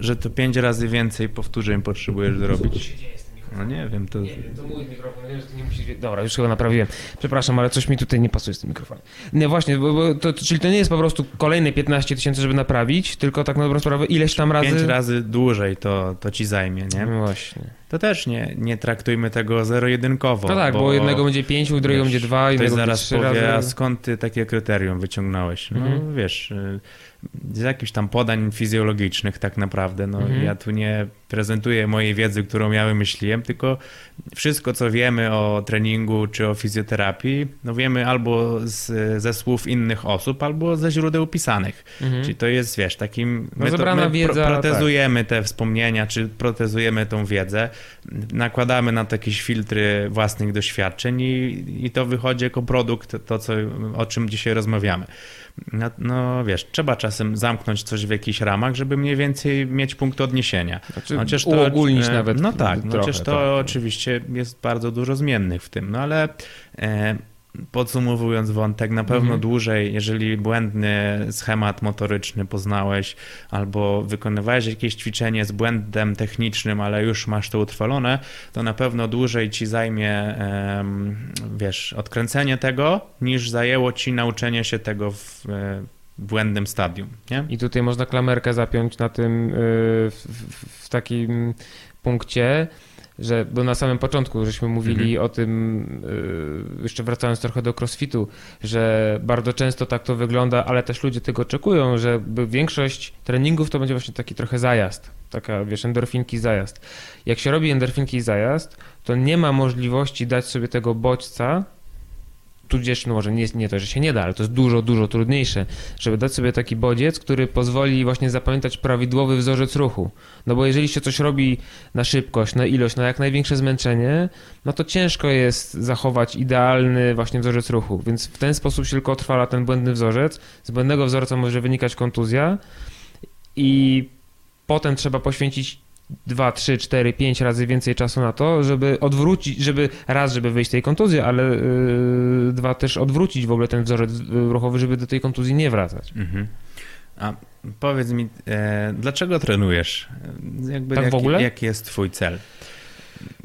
że to pięć razy więcej powtórzeń potrzebujesz zrobić. No nie wiem, to... Nie wiem, to mój mikrofon, to nie musi... Dobra, już chyba naprawiłem. Przepraszam, ale coś mi tutaj nie pasuje z tym mikrofonem. Nie, właśnie, bo, bo to, czyli to nie jest po prostu kolejne 15 tysięcy, żeby naprawić, tylko tak na dobrą sprawę ileś tam razy... Pięć razy dłużej to, to ci zajmie, nie? No właśnie. To też nie, nie traktujmy tego zero-jedynkowo. No tak, bo, bo jednego będzie pięć, u drugiego będzie dwa, innego będzie zaraz powie, razy. a skąd ty takie kryterium wyciągnąłeś? No mhm. wiesz, y, z jakichś tam podań fizjologicznych tak naprawdę. No, mhm. Ja tu nie prezentuję mojej wiedzy, którą ja wymyśliłem, tylko wszystko, co wiemy o treningu czy o fizjoterapii, no wiemy albo z, ze słów innych osób, albo ze źródeł pisanych. Mhm. Czyli to jest, wiesz, takim... No, my, to, my wiedza, protezujemy tak. te wspomnienia, czy protezujemy tą wiedzę, nakładamy na to jakieś filtry własnych doświadczeń i, i to wychodzi jako produkt, to, co, o czym dzisiaj rozmawiamy. No, no, wiesz, trzeba czasem zamknąć coś w jakichś ramach, żeby mniej więcej mieć punkt odniesienia. Znaczy, chociaż to, uogólnić nawet. No tak, no, chociaż to tak. oczywiście jest bardzo dużo zmiennych w tym, no ale e, Podsumowując wątek, na pewno mhm. dłużej, jeżeli błędny schemat motoryczny poznałeś, albo wykonywałeś jakieś ćwiczenie z błędem technicznym, ale już masz to utrwalone, to na pewno dłużej ci zajmie, wiesz, odkręcenie tego, niż zajęło ci nauczenie się tego w e, błędnym stadium. Nie? I tutaj można klamerkę zapiąć na tym, y, w, w takim punkcie, że bo na samym początku żeśmy mówili mhm. o tym, y, jeszcze wracając trochę do crossfitu, że bardzo często tak to wygląda, ale też ludzie tego oczekują, że większość treningów to będzie właśnie taki trochę zajazd, taka wiesz, endorfinki zajazd. Jak się robi endorfinki zajazd, to nie ma możliwości dać sobie tego bodźca, tudzież no może nie, nie to, że się nie da, ale to jest dużo, dużo trudniejsze, żeby dać sobie taki bodziec, który pozwoli właśnie zapamiętać prawidłowy wzorzec ruchu. No bo jeżeli się coś robi na szybkość, na ilość, na jak największe zmęczenie, no to ciężko jest zachować idealny właśnie wzorzec ruchu, więc w ten sposób się tylko trwala ten błędny wzorzec. Z błędnego wzorca może wynikać kontuzja i potem trzeba poświęcić 2, 3, 4, 5 razy więcej czasu na to, żeby odwrócić, żeby raz, żeby wyjść z tej kontuzji, ale yy, dwa też odwrócić w ogóle ten wzorzec ruchowy, żeby do tej kontuzji nie wracać. Mhm. A powiedz mi, e, dlaczego trenujesz? Jakby tak jaki, w ogóle? Jaki jest twój cel?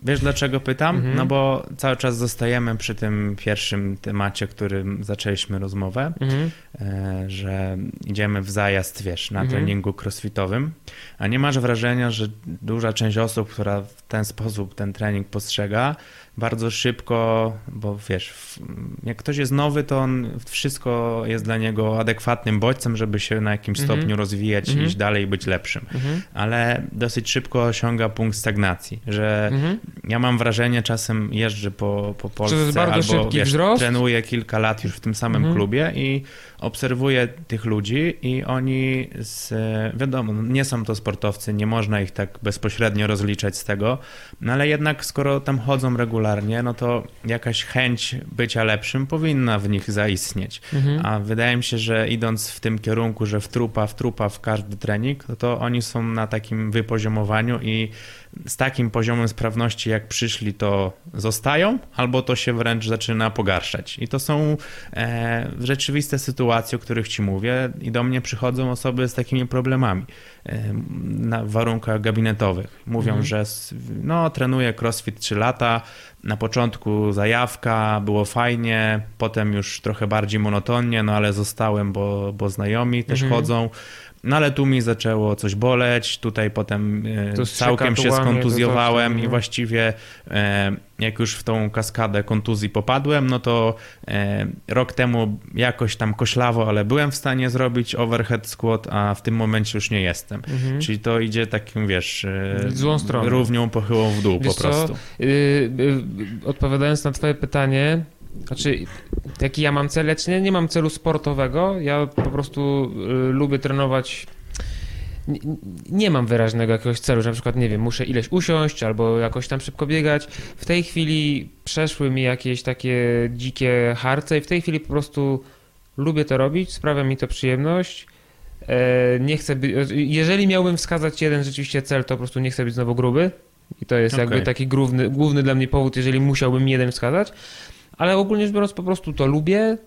Wiesz dlaczego pytam? Mhm. No bo cały czas zostajemy przy tym pierwszym temacie, którym zaczęliśmy rozmowę, mhm. E, że idziemy w zajazd, wiesz, na mhm. treningu crossfitowym, a nie masz wrażenia, że duża część osób, która w ten sposób ten trening postrzega, bardzo szybko, bo wiesz, jak ktoś jest nowy, to on wszystko jest dla niego adekwatnym bodźcem, żeby się na jakimś mhm. stopniu rozwijać, mhm. iść dalej i być lepszym. Mhm. Ale dosyć szybko osiąga punkt stagnacji, że mhm. ja mam wrażenie, czasem jeżdżę po, po Polsce albo wiesz, trenuję kilka lat już w tym samym mhm. klubie i obserwuję tych ludzi i oni, z, wiadomo, no, nie są to sportowcy, nie można ich tak bezpośrednio rozliczać z tego, no ale jednak skoro tam chodzą regularnie, no to jakaś chęć bycia lepszym powinna w nich zaistnieć. Mhm. A wydaje mi się, że idąc w tym kierunku, że w trupa, w trupa w każdy trening, to, to oni są na takim wypoziomowaniu i z takim poziomem sprawności jak przyszli, to zostają, albo to się wręcz zaczyna pogarszać. I to są e, rzeczywiste sytuacje, o których ci mówię, i do mnie przychodzą osoby z takimi problemami e, na warunkach gabinetowych. Mówią, mhm. że no, trenuję crossfit 3 lata, na początku zajawka, było fajnie, potem już trochę bardziej monotonnie, no ale zostałem, bo, bo znajomi też mhm. chodzą. No ale tu mi zaczęło coś boleć, tutaj potem e, całkiem się skontuzjowałem i no. właściwie e, jak już w tą kaskadę kontuzji popadłem, no to e, rok temu jakoś tam koślawo, ale byłem w stanie zrobić overhead squat, a w tym momencie już nie jestem. Mhm. Czyli to idzie takim, wiesz, Złą stronę. równią pochyłą w dół wiesz po prostu. Co? Yy, yy, odpowiadając na twoje pytanie, znaczy, jaki ja mam cel? Ja nie, nie mam celu sportowego. Ja po prostu y, lubię trenować. Nie, nie, mam wyraźnego jakiegoś celu, że na przykład, nie wiem, muszę ileś usiąść albo jakoś tam szybko biegać. W tej chwili przeszły mi jakieś takie dzikie harce i w tej chwili po prostu lubię to robić, sprawia mi to przyjemność. E, nie chcę być, jeżeli miałbym wskazać jeden rzeczywiście cel, to po prostu nie chcę być znowu gruby. I to jest okay. jakby taki główny, główny dla mnie powód, jeżeli musiałbym jeden wskazać ale ogólnie rzecz biorąc po prostu to lubię,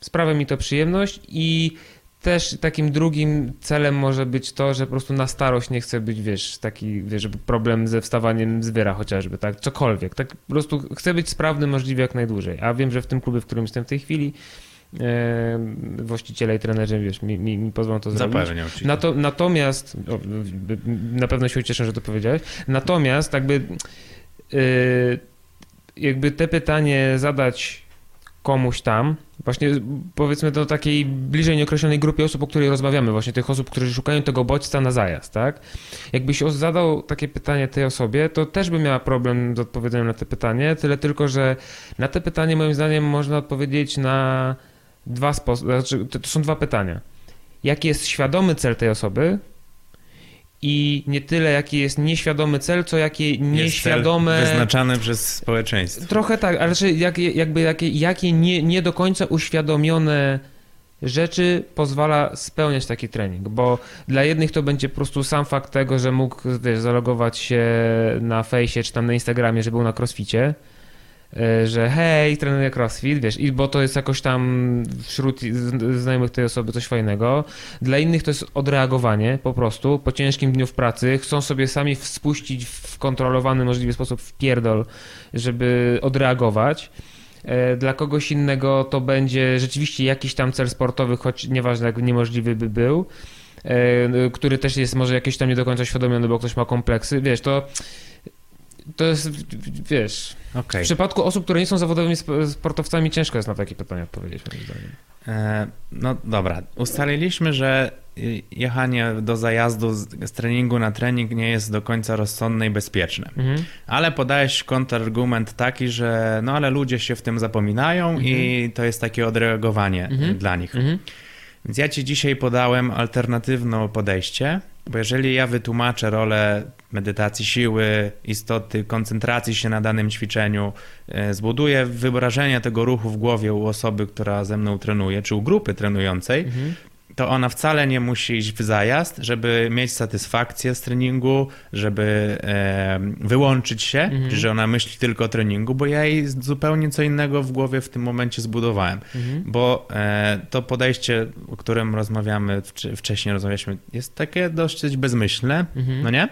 sprawia mi to przyjemność i też takim drugim celem może być to, że po prostu na starość nie chcę być, wiesz, taki, wiesz, problem ze wstawaniem z wyra chociażby, tak, cokolwiek, tak po prostu chcę być sprawny możliwie jak najdłużej, a wiem, że w tym klubie, w którym jestem w tej chwili, e, właściciele i trenerzy, wiesz, mi, mi, mi pozwolą to zrobić. Zapewniam Nato, natomiast, o, na pewno się ucieszę, że to powiedziałeś, natomiast jakby... Yy, jakby te pytanie zadać komuś tam, właśnie powiedzmy do takiej bliżej nieokreślonej grupie osób, o której rozmawiamy, właśnie tych osób, którzy szukają tego bodźca na zajazd, tak? Jakbyś zadał takie pytanie tej osobie, to też by miała problem z odpowiedzeniem na te pytanie, tyle tylko, że na te pytanie moim zdaniem można odpowiedzieć na dwa sposoby, znaczy to są dwa pytania. Jaki jest świadomy cel tej osoby, i nie tyle jaki jest nieświadomy cel, co jakie nieświadome... Cel wyznaczany przez społeczeństwo. Trochę tak, ale że jak, jakby jakie, jakie nie, nie do końca uświadomione rzeczy pozwala spełniać taki trening, bo dla jednych to będzie po prostu sam fakt tego, że mógł wiesz, zalogować się na fejsie czy tam na Instagramie, że był na crossficie, że hej, trenuję crossfit, wiesz, i bo to jest jakoś tam wśród znajomych tej osoby coś fajnego. Dla innych to jest odreagowanie po prostu, po ciężkim dniu w pracy, chcą sobie sami spuścić w kontrolowany możliwy sposób w pierdol, żeby odreagować. E, dla kogoś innego to będzie rzeczywiście jakiś tam cel sportowy, choć nieważne jak niemożliwy by był, e, który też jest może jakiś tam nie do końca świadomiony, bo ktoś ma kompleksy, wiesz, to to jest, wiesz, okay. w przypadku osób, które nie są zawodowymi sportowcami, ciężko jest na takie pytania odpowiedzieć, moim zdaniem. E, no dobra, ustaliliśmy, że jechanie do zajazdu z, treningu na trening nie jest do końca rozsądne i bezpieczne. Mhm. Ale podajesz kontrargument taki, że no ale ludzie się w tym zapominają mhm. i to jest takie odreagowanie mhm. dla nich. Mhm. Więc ja ci dzisiaj podałem alternatywne podejście, bo jeżeli ja wytłumaczę rolę medytacji siły, istoty, koncentracji się na danym ćwiczeniu, e, zbuduję wyobrażenie tego ruchu w głowie u osoby, która ze mną trenuje, czy u grupy trenującej, mhm to ona wcale nie musi iść w zajazd, żeby mieć satysfakcję z treningu, żeby e, wyłączyć się, mhm. że ona myśli tylko o treningu, bo ja jej zupełnie co innego w głowie w tym momencie zbudowałem. Mhm. Bo e, to podejście, o którym rozmawiamy, wcześniej rozmawialiśmy, jest takie dosyć bezmyślne, mhm. no nie?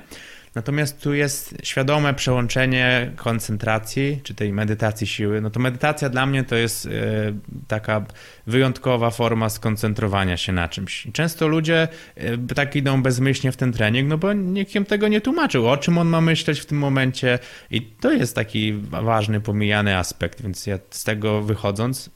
Natomiast tu jest świadome przełączenie koncentracji, czy tej medytacji siły. No to medytacja dla mnie to jest e, taka wyjątkowa forma skoncentrowania się na czymś. Często ludzie e, tak idą bezmyślnie w ten trening, no bo nikt im tego nie tłumaczył, o czym on ma myśleć w tym momencie. I to jest taki ważny, pomijany aspekt, więc ja z tego wychodząc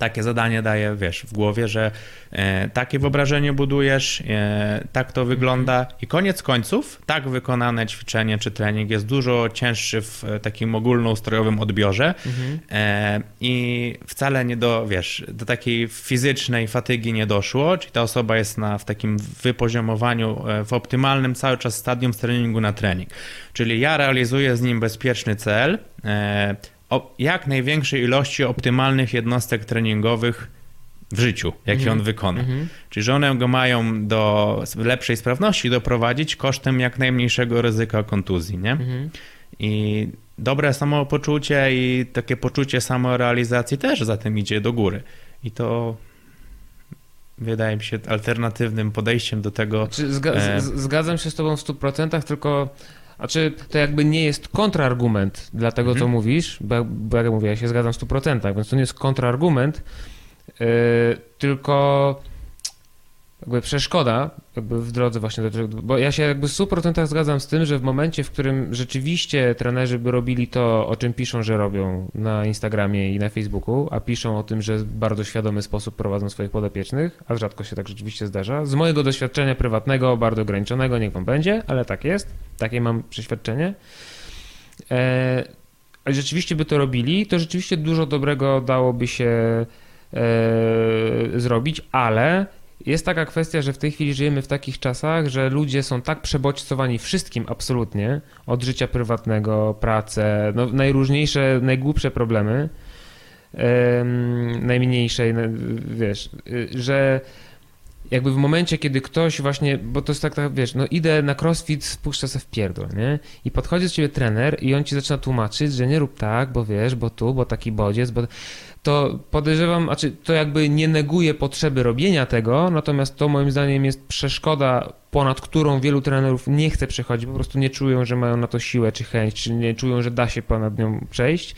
takie zadanie daje, wiesz, w głowie, że e, takie wyobrażenie budujesz, e, tak to wygląda i koniec końców tak wykonane ćwiczenie czy trening jest dużo cięższy w e, takim ogólnoustrojowym odbiorze mhm. i wcale nie do, wiesz, do takiej fizycznej fatygi nie doszło, czyli ta osoba jest na, w takim wypoziomowaniu, w optymalnym cały czas stadium z treningu na trening. Czyli ja realizuję z nim bezpieczny cel, jak największej ilości optymalnych jednostek treningowych w życiu, jakie mm -hmm. on wykona. Mm -hmm. Czyli, że one go mają do lepszej sprawności doprowadzić kosztem jak najmniejszego ryzyka kontuzji, nie? Mm -hmm. I dobre samopoczucie i takie poczucie samorealizacji też za tym idzie do góry. I to wydaje mi się alternatywnym podejściem do tego. Znaczy, zga e... zgadzam się z Tobą w 100%, tylko. Znaczy, to jakby nie jest kontrargument dla tego, co mhm. mówisz, bo, bo jak mówię, ja się zgadzam w 100%, więc to nie jest kontrargument, yy, tylko jakby przeszkoda jakby w drodze właśnie do bo ja się jakby w 100% zgadzam z tym, że w momencie, w którym rzeczywiście trenerzy by robili to, o czym piszą, że robią na Instagramie i na Facebooku, a piszą o tym, że w bardzo świadomy sposób prowadzą swoich podopiecznych, a rzadko się tak rzeczywiście zdarza. Z mojego doświadczenia prywatnego, bardzo ograniczonego, niech wam będzie, ale tak jest, takie mam przeświadczenie. E, rzeczywiście by to robili, to rzeczywiście dużo dobrego dałoby się e, zrobić, ale jest taka kwestia, że w tej chwili żyjemy w takich czasach, że ludzie są tak przebodźcowani wszystkim absolutnie, od życia prywatnego, pracę, no, najróżniejsze, najgłupsze problemy, najmniejsze, wiesz, że jakby w momencie, kiedy ktoś właśnie, bo to jest tak, tak wiesz, no idę na crossfit, spuszczę sobie w pierdol, nie? I podchodzi do ciebie trener i on ci zaczyna tłumaczyć, że nie rób tak, bo wiesz, bo tu, bo taki bodziec, bo to podejrzewam, znaczy to jakby nie neguje potrzeby robienia tego, natomiast to moim zdaniem jest przeszkoda, ponad którą wielu trenerów nie chce przechodzić, po prostu nie czują, że mają na to siłę czy chęć, czy nie czują, że da się ponad nią przejść.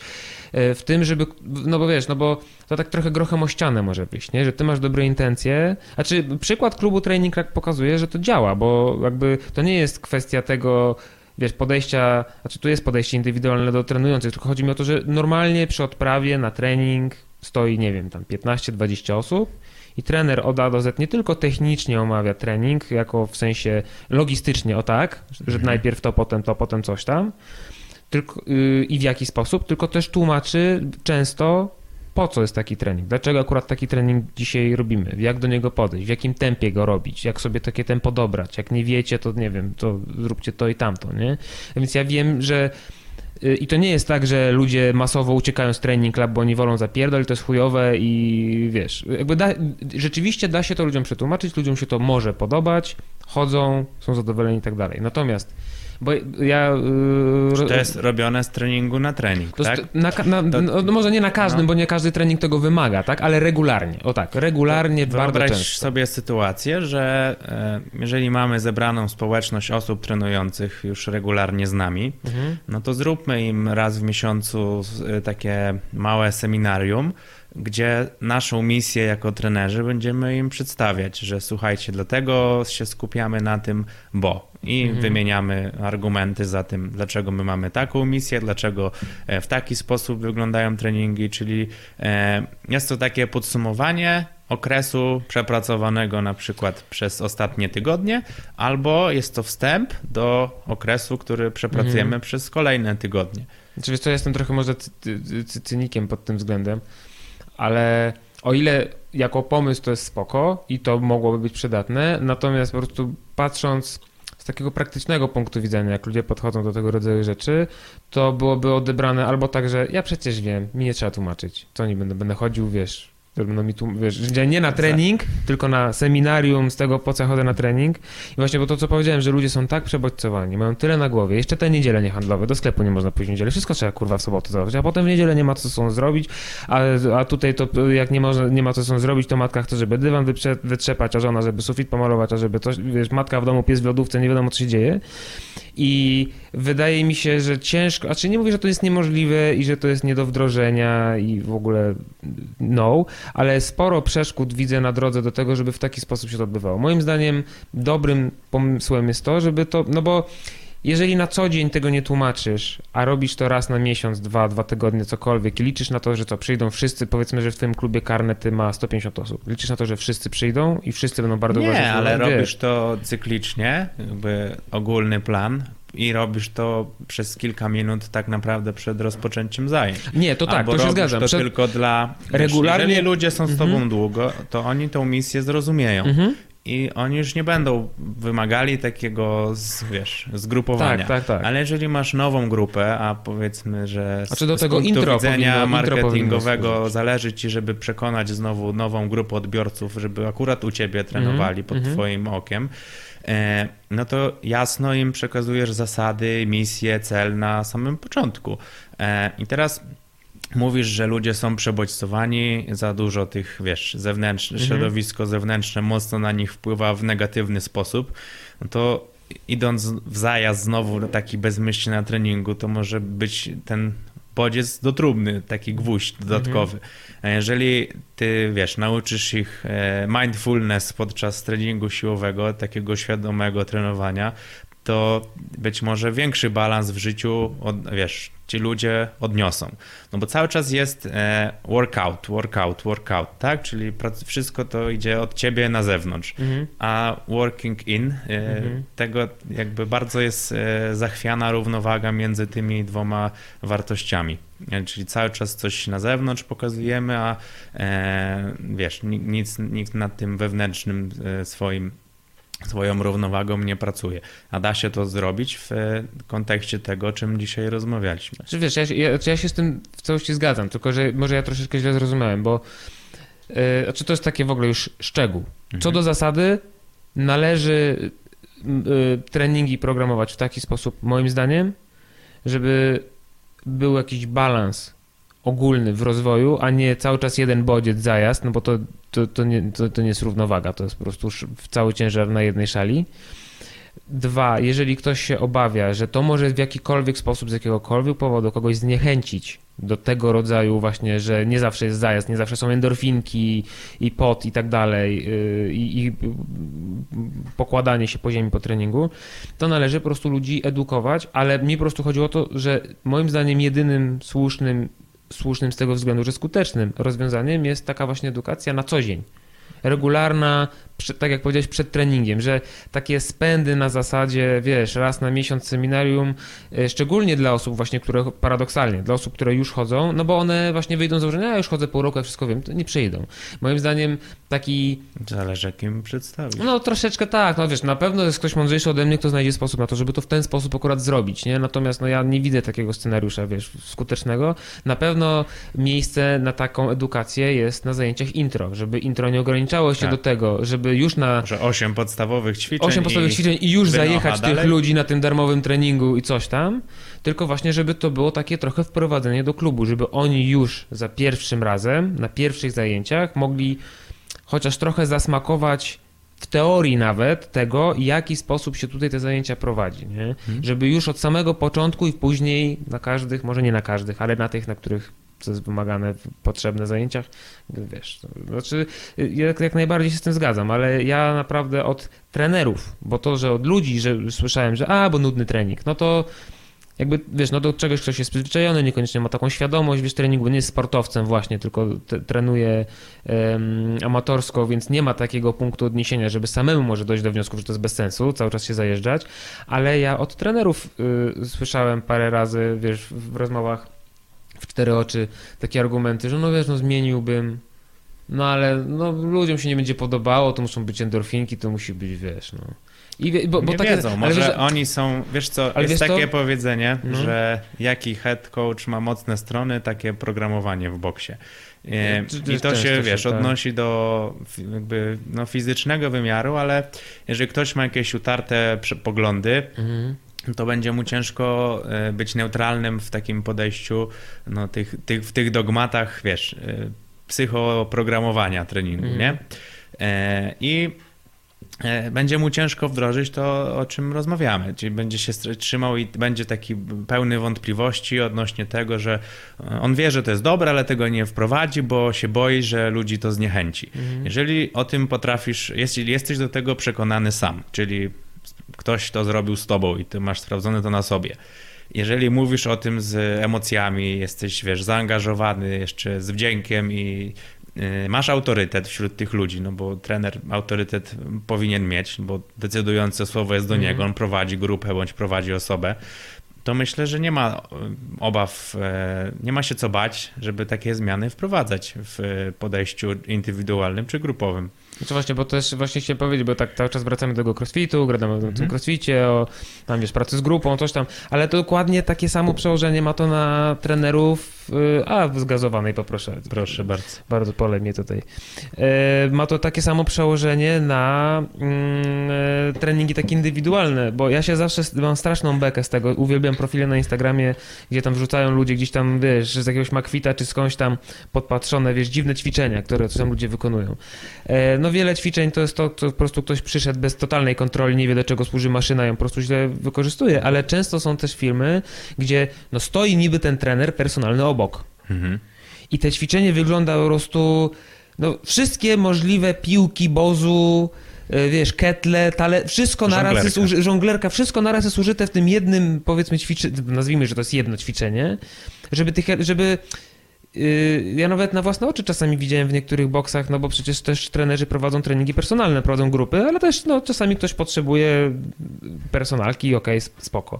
E, w tym, żeby, no bo wiesz, no bo to tak trochę grochem o ścianę może być, nie? że ty masz dobre intencje. Znaczy przykład klubu Training Crack pokazuje, że to działa, bo jakby to nie jest kwestia tego, wiesz, podejścia, znaczy tu jest podejście indywidualne do trenujących, tylko chodzi mi o to, że normalnie przy odprawie na trening stoi, nie wiem, tam 15-20 osób i trener od A do Z nie tylko technicznie omawia trening, jako w sensie logistycznie, o tak, że mhm. najpierw to, potem to, potem coś tam, tylko, yy, i w jaki sposób, tylko też tłumaczy często po co jest taki trening, dlaczego akurat taki trening dzisiaj robimy, jak do niego podejść, w jakim tempie go robić, jak sobie takie tempo dobrać, jak nie wiecie, to nie wiem, to zróbcie to i tamto, nie? Więc ja wiem, że y, i to nie jest tak, że ludzie masowo uciekają z training club, bo oni wolą zapierdol, to jest chujowe i wiesz, jakby da, rzeczywiście da się to ludziom przetłumaczyć, ludziom się to może podobać, chodzą, są zadowoleni i tak dalej. Natomiast bo ja... Yy, to jest robione z treningu na trening, tak? Na, na, to, no, może nie na każdym, no. bo nie każdy trening tego wymaga, tak? Ale regularnie, o tak, regularnie, to bardzo często. sobie sytuację, że e, jeżeli mamy zebraną społeczność osób trenujących już regularnie z nami, mhm. no to zróbmy im raz w miesiącu e, takie małe seminarium, gdzie naszą misję jako trenerzy będziemy im przedstawiać, że słuchajcie, dlatego się skupiamy na tym, bo i mhm. wymieniamy argumenty za tym, dlaczego my mamy taką misję, dlaczego e, w taki sposób wyglądają treningi, czyli e, jest to takie podsumowanie okresu przepracowanego na przykład przez ostatnie tygodnie, albo jest to wstęp do okresu, który przepracujemy mhm. przez kolejne tygodnie. Oczywiście ja jestem trochę może cynikiem pod tym względem, ale o ile jako pomysł to jest spoko i to mogłoby być przydatne, natomiast po prostu patrząc z takiego praktycznego punktu widzenia, jak ludzie podchodzą do tego rodzaju rzeczy, to byłoby odebrane albo tak, że ja przecież wiem, mi nie trzeba tłumaczyć, co nie będę, będę chodził, wiesz, no mi tu, wiesz, nie na trening, tylko na seminarium z tego, po co chodzę na trening. I właśnie bo to, co powiedziałem, że ludzie są tak przebodźcowani, mają tyle na głowie, jeszcze te niedziele niehandlowe, do sklepu nie można pójść w niedzielę, wszystko trzeba kurwa w sobotę zrobić, a potem w niedzielę nie ma co są zrobić, a, a tutaj to jak nie, można, nie ma co są zrobić, to matka chce, żeby dywan wytrzepać, a żona, żeby sufit pomalować, a żeby coś, wiesz, matka w domu, pies w lodówce, nie wiadomo co się dzieje. I wydaje mi się, że ciężko, a czy nie mówię, że to jest niemożliwe i że to jest nie do wdrożenia i w ogóle no, ale sporo przeszkód widzę na drodze do tego, żeby w taki sposób się to odbywało. Moim zdaniem dobrym pomysłem jest to, żeby to, no bo jeżeli na co dzień tego nie tłumaczysz, a robisz to raz na miesiąc, dwa, dwa tygodnie, cokolwiek i liczysz na to, że co, przyjdą wszyscy, powiedzmy, że w tym klubie karnety ma 150 osób. Liczysz na to, że wszyscy przyjdą i wszyscy będą bardzo Nie, Nie, ale robisz to cyklicznie, jakby ogólny plan, i robisz to przez kilka minut tak naprawdę przed rozpoczęciem zajęć. Nie, to tak, Albo to się zgadzam. to przed... tylko dla... Regularnie... Jeżeli ludzie są z tobą mhm. długo, to oni tą misję zrozumieją. Mhm. I oni już nie będą wymagali takiego, z, wiesz, zgrupowania. Tak, tak, tak. Ale jeżeli masz nową grupę, a powiedzmy, że z, Znaczy do z tego punktu intro widzenia powinno- intro marketingowego służyć. zależy ci, żeby przekonać znowu nową grupę odbiorców, żeby akurat u ciebie trenowali pod mhm. twoim okiem, e, no to jasno im przekazujesz zasady, misję, cel na samym początku. E, I teraz mówisz, że ludzie są przebodźcowani, za dużo tych, wiesz, zewnętrzne, Mhm. środowisko zewnętrzne mocno na nich wpływa w negatywny sposób, no to idąc w zajazd znowu taki bezmyślny na treningu, to może być ten bodziec do trumny, taki gwóźdź dodatkowy. A jeżeli ty, wiesz, nauczysz ich e, mindfulness podczas treningu siłowego, takiego świadomego trenowania, to być może większy balans w życiu, od, wiesz, ci ludzie odniosą. No bo cały czas jest e, workout, workout, workout, tak? Czyli wszystko to idzie od ciebie na zewnątrz. Mhm. A working in, e, Mhm. tego jakby bardzo jest e, zachwiana równowaga między tymi dwoma wartościami. Czyli cały czas coś na zewnątrz pokazujemy, a wiesz, ni- nic, nikt nad tym wewnętrznym swoim swoją równowagą nie pracuje. A da się to zrobić w e, kontekście tego, o czym dzisiaj rozmawialiśmy. Czy wiesz, ja, się- ja, czy ja się z tym w całości zgadzam, tylko że może ja troszeczkę źle zrozumiałem, bo yy, czy to jest takie w ogóle już szczegół. Co Mhm. do zasady, należy y, treningi programować w taki sposób, moim zdaniem, żeby był jakiś balans ogólny w rozwoju, a nie cały czas jeden bodziec zajazd, no bo to, to, to, nie, to, to nie jest równowaga, to jest po prostu cały ciężar na jednej szali. Dwa, jeżeli ktoś się obawia, że to może w jakikolwiek sposób, z jakiegokolwiek powodu kogoś zniechęcić do tego rodzaju właśnie, że nie zawsze jest zajazd, nie zawsze są endorfinki i pot i tak dalej yy, i, i pokładanie się po ziemi po treningu, to należy po prostu ludzi edukować, ale mi po prostu chodziło o to, że moim zdaniem jedynym słusznym, słusznym z tego względu, że skutecznym rozwiązaniem jest taka właśnie edukacja na co dzień. Regularna, tak jak powiedziałeś, przed treningiem, że takie spędy na zasadzie, wiesz, raz na miesiąc seminarium, y, szczególnie dla osób właśnie, które paradoksalnie, dla osób, które już chodzą, no bo one właśnie wyjdą z założenia, ja już chodzę pół roku, ja wszystko wiem, to nie przyjdą. Moim zdaniem taki Zależy, jakim przedstawisz. no troszeczkę tak, no wiesz, na pewno jest ktoś mądrzejszy ode mnie, kto znajdzie sposób na to, żeby to w ten sposób akurat zrobić, nie? Natomiast no ja nie widzę takiego scenariusza, wiesz, skutecznego. Na pewno miejsce na taką edukację jest na zajęciach intro, żeby intro nie ograniczało się Tak. do tego, żeby już na Może osiem podstawowych ćwiczeń. osiem podstawowych i ćwiczeń i już wynocha zajechać tych dalej. ludzi na tym darmowym treningu i coś tam, tylko właśnie, żeby to było takie trochę wprowadzenie do klubu, żeby oni już za pierwszym razem, na pierwszych zajęciach mogli chociaż trochę zasmakować w teorii nawet tego, jaki sposób się tutaj te zajęcia prowadzi, nie? Mhm. Żeby już od samego początku i później na każdych, może nie na każdych, ale na tych, na których co jest wymagane, w- zajęciach, wiesz, to, znaczy jak, jak najbardziej się z tym zgadzam, ale ja naprawdę od trenerów, bo to, że od ludzi, że słyszałem, że a, bo nudny trening, no to jakby, wiesz, no do czegoś ktoś jest przyzwyczajony, niekoniecznie ma taką świadomość, wiesz, treningu, nie jest sportowcem właśnie, tylko te, trenuje em, amatorsko, więc nie ma takiego punktu odniesienia, żeby samemu może dojść do wniosku, że to jest bez sensu, cały czas się zajeżdżać, ale ja od trenerów y, słyszałem parę razy, wiesz, w rozmowach w cztery oczy takie argumenty, że no wiesz, no zmieniłbym, no ale no, ludziom się nie będzie podobało, to muszą być endorfinki, to musi być, wiesz, no. I, wie- bo, bo nie takie, wiedzą, ale może wiesz, oni są, wiesz co, jest wiesz takie powiedzenie, No. że jaki head coach ma mocne strony, takie programowanie w boksie. E, Czy- czy I to się, się, wiesz, tak. odnosi do jakby no, fizycznego wymiaru, ale jeżeli ktoś ma jakieś utarte poglądy, Mhm. To będzie mu ciężko e, być neutralnym w takim podejściu, no, tych, tych, w tych dogmatach, wiesz, e, psychoprogramowania treningu, Mhm. nie? E, I będzie mu ciężko wdrożyć to, o czym rozmawiamy, czyli będzie się trzymał i będzie taki pełny wątpliwości odnośnie tego, że on wie, że to jest dobre, ale tego nie wprowadzi, bo się boi, że ludzi to zniechęci. Mhm. Jeżeli o tym potrafisz, jeśli jesteś do tego przekonany sam, czyli ktoś to zrobił z tobą i ty masz sprawdzone to na sobie. Jeżeli mówisz o tym z emocjami, jesteś, wiesz, zaangażowany jeszcze z wdziękiem i y, masz autorytet wśród tych ludzi, no bo trener autorytet powinien mieć, bo decydujące słowo jest do Mhm. niego, on prowadzi grupę bądź prowadzi osobę, to myślę, że nie ma y, obaw, e, nie ma się co bać, żeby takie zmiany wprowadzać w podejściu indywidualnym czy grupowym. Znaczy właśnie, bo też właśnie chciałem powiedzieć, bo tak cały czas wracamy do tego crossfitu, gadamy o tym Mhm. crossficie, o tam wiesz, pracy z grupą, coś tam, ale to dokładnie takie samo przełożenie ma to na trenerów, y, a zgazowanej poproszę. Proszę bardzo. Bardzo pole mnie tutaj. E, ma to takie samo przełożenie na mm, e, treningi takie indywidualne, bo ja się zawsze mam straszną bekę z tego. Uwielbiam profile na Instagramie, gdzie tam wrzucają ludzie gdzieś tam, wiesz, z jakiegoś makwita czy skądś tam podpatrzone, wiesz, dziwne ćwiczenia, które tam ludzie wykonują. E, no wiele ćwiczeń to jest to, co po prostu ktoś przyszedł bez totalnej kontroli, nie wie do czego służy maszyna, ją po prostu źle wykorzystuje, ale często są też filmy, gdzie no stoi niby ten trener personalny obok. Mhm. I te ćwiczenie wygląda po prostu. No, wszystkie możliwe piłki, bozu, e, wiesz, ketle, tale, wszystko naraz jest Żonglerka. żonglerka, wszystko naraz jest użyte w tym jednym, powiedzmy, ćwiczeniu, nazwijmy, że to jest jedno ćwiczenie, żeby tych, żeby. Yy, Ja nawet na własne oczy czasami widziałem w niektórych boksach, no bo przecież też trenerzy prowadzą treningi personalne, prowadzą grupy, ale też no, czasami ktoś potrzebuje personalki, okej, sp- spoko.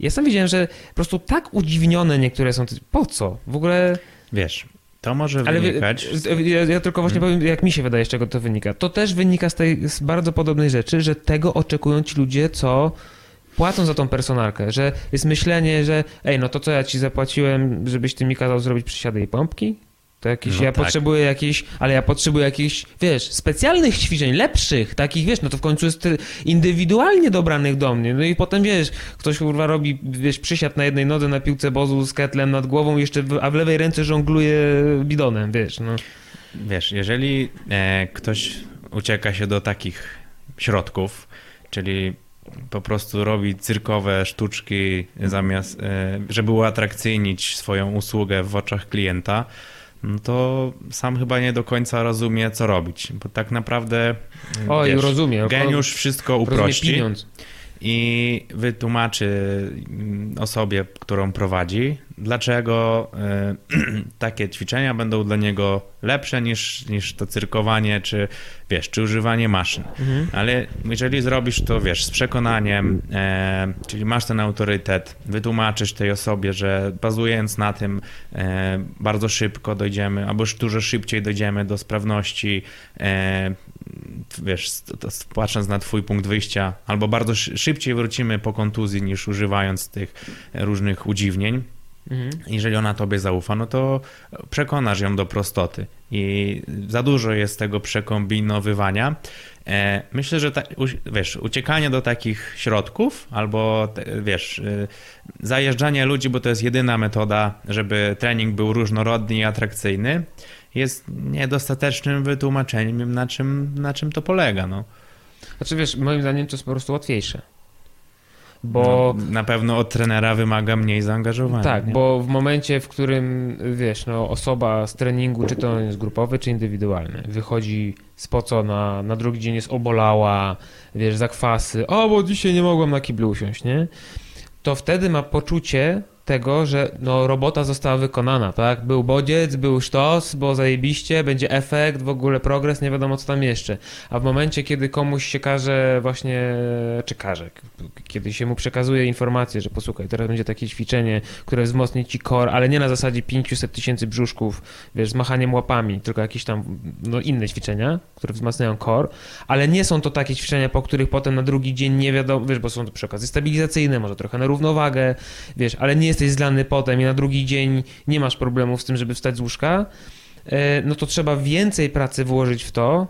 Ja sam widziałem, że po prostu tak udziwnione niektóre są. Po co? W ogóle. Wiesz, to może Ale wynikać... ja, ja tylko właśnie powiem, jak mi się wydaje, z czego to wynika. To też wynika z tej z bardzo podobnej rzeczy, że tego oczekują ci ludzie, co płacą za tą personalkę, że jest myślenie, że ej, no to co ja ci zapłaciłem, żebyś ty mi kazał zrobić przysiady i pompki? To jakieś, No ja tak. potrzebuję jakichś, ale ja potrzebuję jakichś, wiesz, specjalnych ćwiczeń, lepszych, takich, wiesz, no to w końcu jest indywidualnie dobranych do mnie. No i potem, wiesz, ktoś kurwa robi, wiesz, przysiad na jednej nodze na piłce bozu z ketlem nad głową, jeszcze, w, a w lewej ręce żongluje bidonem, wiesz, no. Wiesz, jeżeli e, ktoś ucieka się do takich środków, czyli po prostu robi cyrkowe sztuczki zamiast, e, żeby uatrakcyjnić swoją usługę w oczach klienta, no to sam chyba nie do końca rozumie, co robić, bo tak naprawdę Oj, wiesz, rozumiem. geniusz wszystko uprości pieniądz. I wytłumaczy mm, osobie, którą prowadzi, dlaczego e, takie ćwiczenia będą dla niego lepsze niż, niż to cyrkowanie, czy wiesz, czy używanie maszyn. Mhm. Ale jeżeli zrobisz to, wiesz, z przekonaniem, e, czyli masz ten autorytet, wytłumaczysz tej osobie, że bazując na tym e, bardzo szybko dojdziemy, albo już dużo szybciej dojdziemy do sprawności, e, wiesz, patrząc na twój punkt wyjścia, albo bardzo szy- szybciej wrócimy po kontuzji niż używając tych różnych udziwnień. Mhm. Jeżeli ona tobie zaufa, no to przekonasz ją do prostoty. I za dużo jest tego przekombinowywania. E, Myślę, że ta, wiesz, uciekanie do takich środków albo wiesz, y, zajeżdżanie ludzi, bo to jest jedyna metoda, żeby trening był różnorodny i atrakcyjny, jest niedostatecznym wytłumaczeniem, na czym, na czym to polega. No. Znaczy wiesz, moim zdaniem to jest po prostu łatwiejsze. Bo no, na pewno od trenera wymaga mniej zaangażowania. tak, nie? bo w momencie, w którym wiesz, no osoba z treningu, czy to jest grupowy, czy indywidualny, wychodzi spocona, na drugi dzień jest obolała, wiesz, zakwasy, o, bo dzisiaj nie mogłam na kiblu usiąść, nie? To wtedy ma poczucie tego, że no, robota została wykonana, tak? Był bodziec, był sztos, było zajebiście, będzie efekt, w ogóle progres, nie wiadomo co tam jeszcze. A w momencie, kiedy komuś się każe właśnie, czy każe, kiedy się mu przekazuje informację, że posłuchaj, teraz będzie takie ćwiczenie, które wzmocni ci core, ale nie na zasadzie 500 tysięcy brzuszków, wiesz, z machaniem łapami, tylko jakieś tam no, inne ćwiczenia, które wzmacniają core, ale nie są to takie ćwiczenia, po których potem na drugi dzień nie wiadomo, wiesz, bo są to przy okazji stabilizacyjne, może trochę na równowagę, wiesz, ale nie jesteś zlany potem i na drugi dzień nie masz problemów z tym, żeby wstać z łóżka, e, no to trzeba więcej pracy włożyć w to,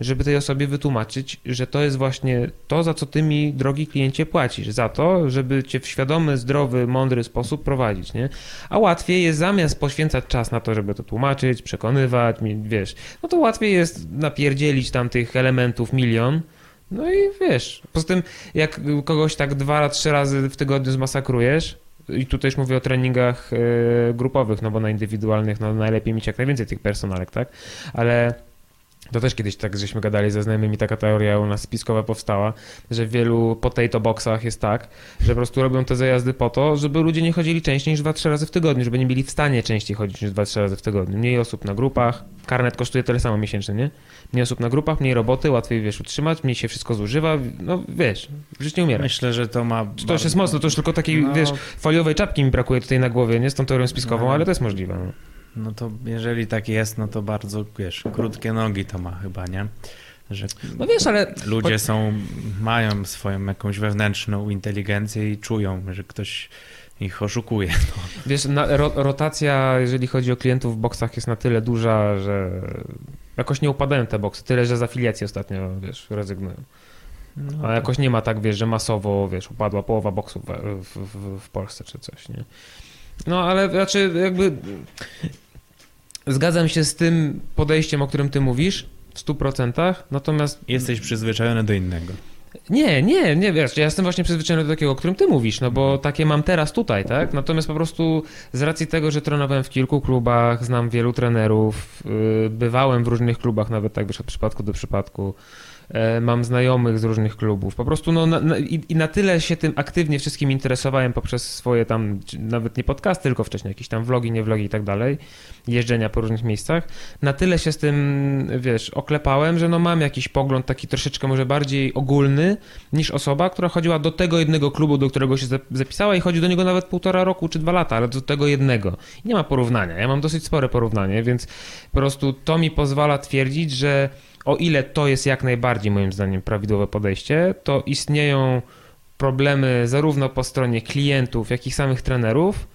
żeby tej osobie wytłumaczyć, że to jest właśnie to, za co ty mi, drogi kliencie, płacisz. Za to, żeby cię w świadomy, zdrowy, mądry sposób prowadzić, nie? A łatwiej jest zamiast poświęcać czas na to, żeby to tłumaczyć, przekonywać, wiesz, no to łatwiej jest napierdzielić tam tych elementów milion, no i wiesz, poza tym jak kogoś tak dwa, trzy razy w tygodniu zmasakrujesz, i tutaj już mówię o treningach e, grupowych, no bo na indywidualnych no najlepiej mieć jak najwięcej tych personalek, tak? Ale to też kiedyś tak żeśmy gadali ze znajomymi, taka teoria u nas spiskowa powstała, że w wielu potato boxach jest tak, że po prostu robią te zajazdy po to, żeby ludzie nie chodzili częściej niż 2-3 razy w tygodniu, żeby nie byli w stanie częściej chodzić niż 2-3 razy w tygodniu. Mniej osób na grupach, karnet kosztuje tyle samo miesięcznie, nie? Mniej osób na grupach, mniej roboty, łatwiej wiesz utrzymać, mniej się wszystko zużywa, no wiesz, życie nie umiera. Myślę, że to ma. To już jest mocno, to już tylko takiej, No. wiesz, foliowej czapki mi brakuje tutaj na głowie, nie? Z tą teorią spiskową, No. ale to jest możliwe. No. No to jeżeli tak jest, no to bardzo, wiesz, krótkie nogi to ma chyba, nie? że no wiesz, ale... ludzie są, mają swoją jakąś wewnętrzną inteligencję i czują, że ktoś ich oszukuje. No. Wiesz, na, ro, rotacja, jeżeli chodzi o klientów w boksach jest na tyle duża, że jakoś nie upadają te boksy, tyle, że z afiliacji ostatnio, wiesz, rezygnują. No, A jakoś nie ma tak, wiesz, że masowo, wiesz, upadła połowa boksów w, w, w Polsce czy coś, nie? No, ale znaczy jakby zgadzam się z tym podejściem, o którym ty mówisz w 100%, natomiast... Jesteś przyzwyczajony do innego. Nie, nie, nie, wiesz, ja jestem właśnie przyzwyczajony do takiego, o którym ty mówisz, no bo takie mam teraz tutaj, tak? Natomiast po prostu z racji tego, że trenowałem w kilku klubach, znam wielu trenerów, yy, bywałem w różnych klubach, nawet tak wiesz, od przypadku do przypadku, mam znajomych z różnych klubów. Po prostu no, na, na, i, i, na tyle się tym aktywnie wszystkim interesowałem poprzez swoje tam, nawet nie podcasty, tylko wcześniej jakieś tam vlogi, nie vlogi i tak dalej, jeżdżenia po różnych miejscach. Na tyle się z tym, wiesz, oklepałem, że no mam jakiś pogląd taki troszeczkę może bardziej ogólny niż osoba, która chodziła do tego jednego klubu, do którego się zapisała i chodzi do niego nawet półtora roku czy dwa lata, ale do tego jednego. Nie ma porównania. Ja mam dosyć spore porównanie, więc po prostu to mi pozwala twierdzić, że o ile to jest jak najbardziej moim zdaniem prawidłowe podejście, to istnieją problemy zarówno po stronie klientów, jak i samych trenerów.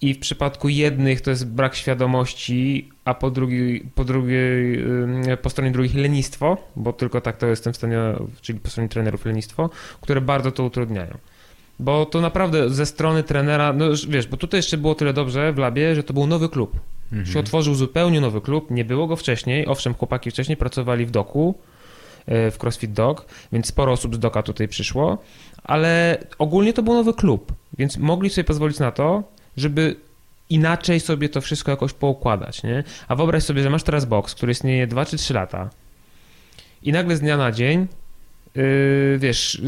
I w przypadku jednych to jest brak świadomości, a po, po, drugiej, po stronie drugich lenistwo, bo tylko tak to jestem w stanie, czyli po stronie trenerów lenistwo, które bardzo to utrudniają. Bo to naprawdę ze strony trenera, no wiesz, bo tutaj jeszcze było tyle dobrze w labie, że to był nowy klub. Mhm. Się otworzył zupełnie nowy klub, nie było go wcześniej. Owszem, chłopaki wcześniej pracowali w doku, e, w CrossFit Dog, więc sporo osób z doka tutaj przyszło, ale ogólnie to był nowy klub, więc mogli sobie pozwolić na to, żeby inaczej sobie to wszystko jakoś poukładać, nie? A wyobraź sobie, że masz teraz box, który istnieje 2 czy 3 lata i nagle z dnia na dzień Yy, wiesz,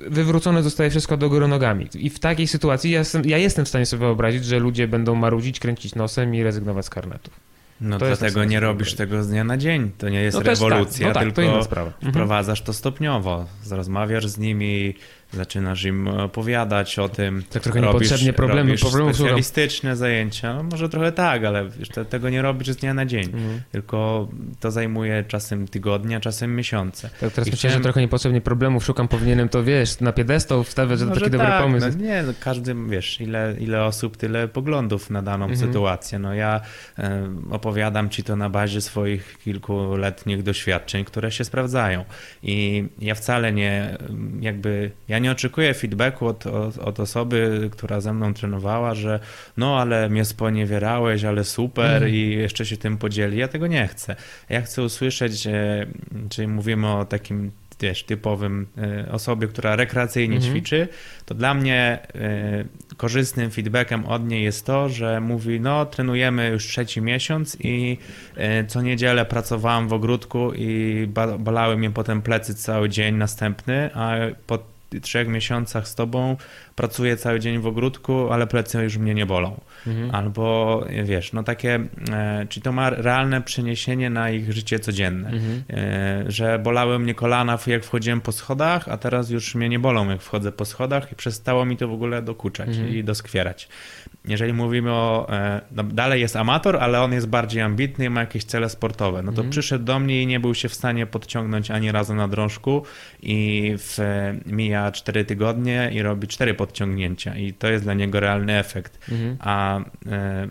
wywrócone zostaje wszystko do góry nogami. I w takiej sytuacji ja jestem, ja jestem w stanie sobie wyobrazić, że ludzie będą marudzić, kręcić nosem i rezygnować z karnetów. No to dlatego nie robisz tego z dnia na dzień. To nie jest no rewolucja, tak. no tak, tylko to wprowadzasz to stopniowo. Rozmawiasz z nimi, zaczynasz im opowiadać o tym. Tak trochę robisz, niepotrzebnie problemy, problemy specjalistyczne zajęcia. No może trochę tak, ale wiesz, te, tego nie robisz z dnia na dzień. Mhm. Tylko to zajmuje czasem tygodnia, czasem miesiące. Tak, teraz myślę, że trochę niepotrzebnie problemów szukam, powinienem to, wiesz, na piedestał wstawiać, że to taki tak, dobry pomysł. No, nie, no, każdy, wiesz, ile, ile osób, tyle poglądów na daną mhm. sytuację. No ja e, opowiadam ci to na bazie swoich kilkuletnich doświadczeń, które się sprawdzają. I ja wcale nie, jakby, ja ja nie oczekuję feedbacku od, od, od, osoby, która ze mną trenowała, że no ale mnie sponiewierałeś, ale super mm. i jeszcze się tym podzieli. Ja tego nie chcę. Ja chcę usłyszeć, e, czyli mówimy o takim wiesz, typowym e, osobie, która rekreacyjnie -hmm. ćwiczy, to dla mnie y, korzystnym feedbackiem od niej jest to, że mówi, no trenujemy już trzeci miesiąc i co niedzielę pracowałam w ogródku i ba bolały mnie potem plecy cały dzień następny, a po trzech miesiącach z tobą pracuję cały dzień w ogródku, ale plecy już mnie nie bolą. Mhm. Albo wiesz, no takie, e, czyli to ma realne przeniesienie na ich życie codzienne, mhm. e, że bolały mnie kolana jak wchodziłem po schodach, a teraz już mnie nie bolą jak wchodzę po schodach i przestało mi to w ogóle dokuczać mhm. i doskwierać. Jeżeli mówimy o, e, no dalej jest amator, ale on jest bardziej ambitny i ma jakieś cele sportowe, no to mhm. przyszedł do mnie i nie był się w stanie podciągnąć ani razu na drążku i w, mija 4 tygodnie i robi 4 podciągnięcia podciągnięcia i to jest dla niego realny efekt. Mhm. A e,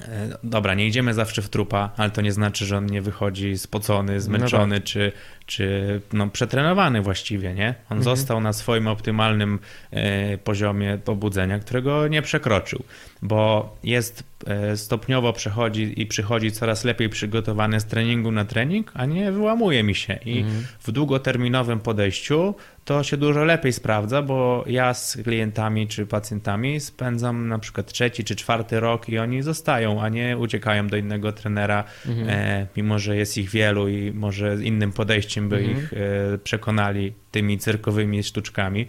e, dobra, nie idziemy zawsze w trupa, ale to nie znaczy, że on nie wychodzi spocony, zmęczony no tak. czy, czy no, przetrenowany właściwie, nie? On mhm. został na swoim optymalnym e, poziomie pobudzenia, którego nie przekroczył, bo jest e, stopniowo przechodzi i przychodzi coraz lepiej przygotowany z treningu na trening, a nie wyłamuje mi się. I mhm. w długoterminowym podejściu to się dużo lepiej sprawdza, bo ja z klientami czy pacjentami spędzam na przykład trzeci czy czwarty rok i oni zostają, a nie uciekają do innego trenera, mhm. e, mimo że jest ich wielu i może innym podejściem by mhm. ich e, przekonali tymi cyrkowymi sztuczkami.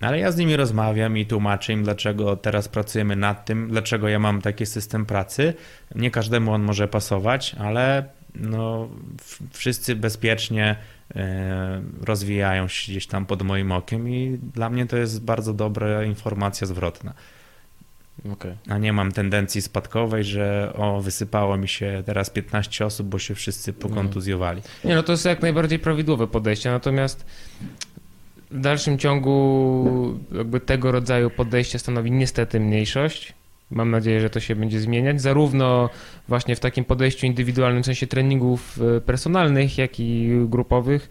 Ale ja z nimi rozmawiam i tłumaczę im, dlaczego teraz pracujemy nad tym, dlaczego ja mam taki system pracy. Nie każdemu on może pasować, ale no, wszyscy bezpiecznie E, rozwijają się gdzieś tam pod moim okiem i dla mnie to jest bardzo dobra informacja zwrotna. Okay. A nie mam tendencji spadkowej, że o, wysypało mi się teraz 15 osób, bo się wszyscy pokontuzjowali. Nie, no to jest jak najbardziej prawidłowe podejście, natomiast w dalszym ciągu jakby tego rodzaju podejście stanowi niestety mniejszość. Mam nadzieję, że to się będzie zmieniać, zarówno właśnie w takim podejściu indywidualnym, w sensie treningów e, personalnych, jak i grupowych,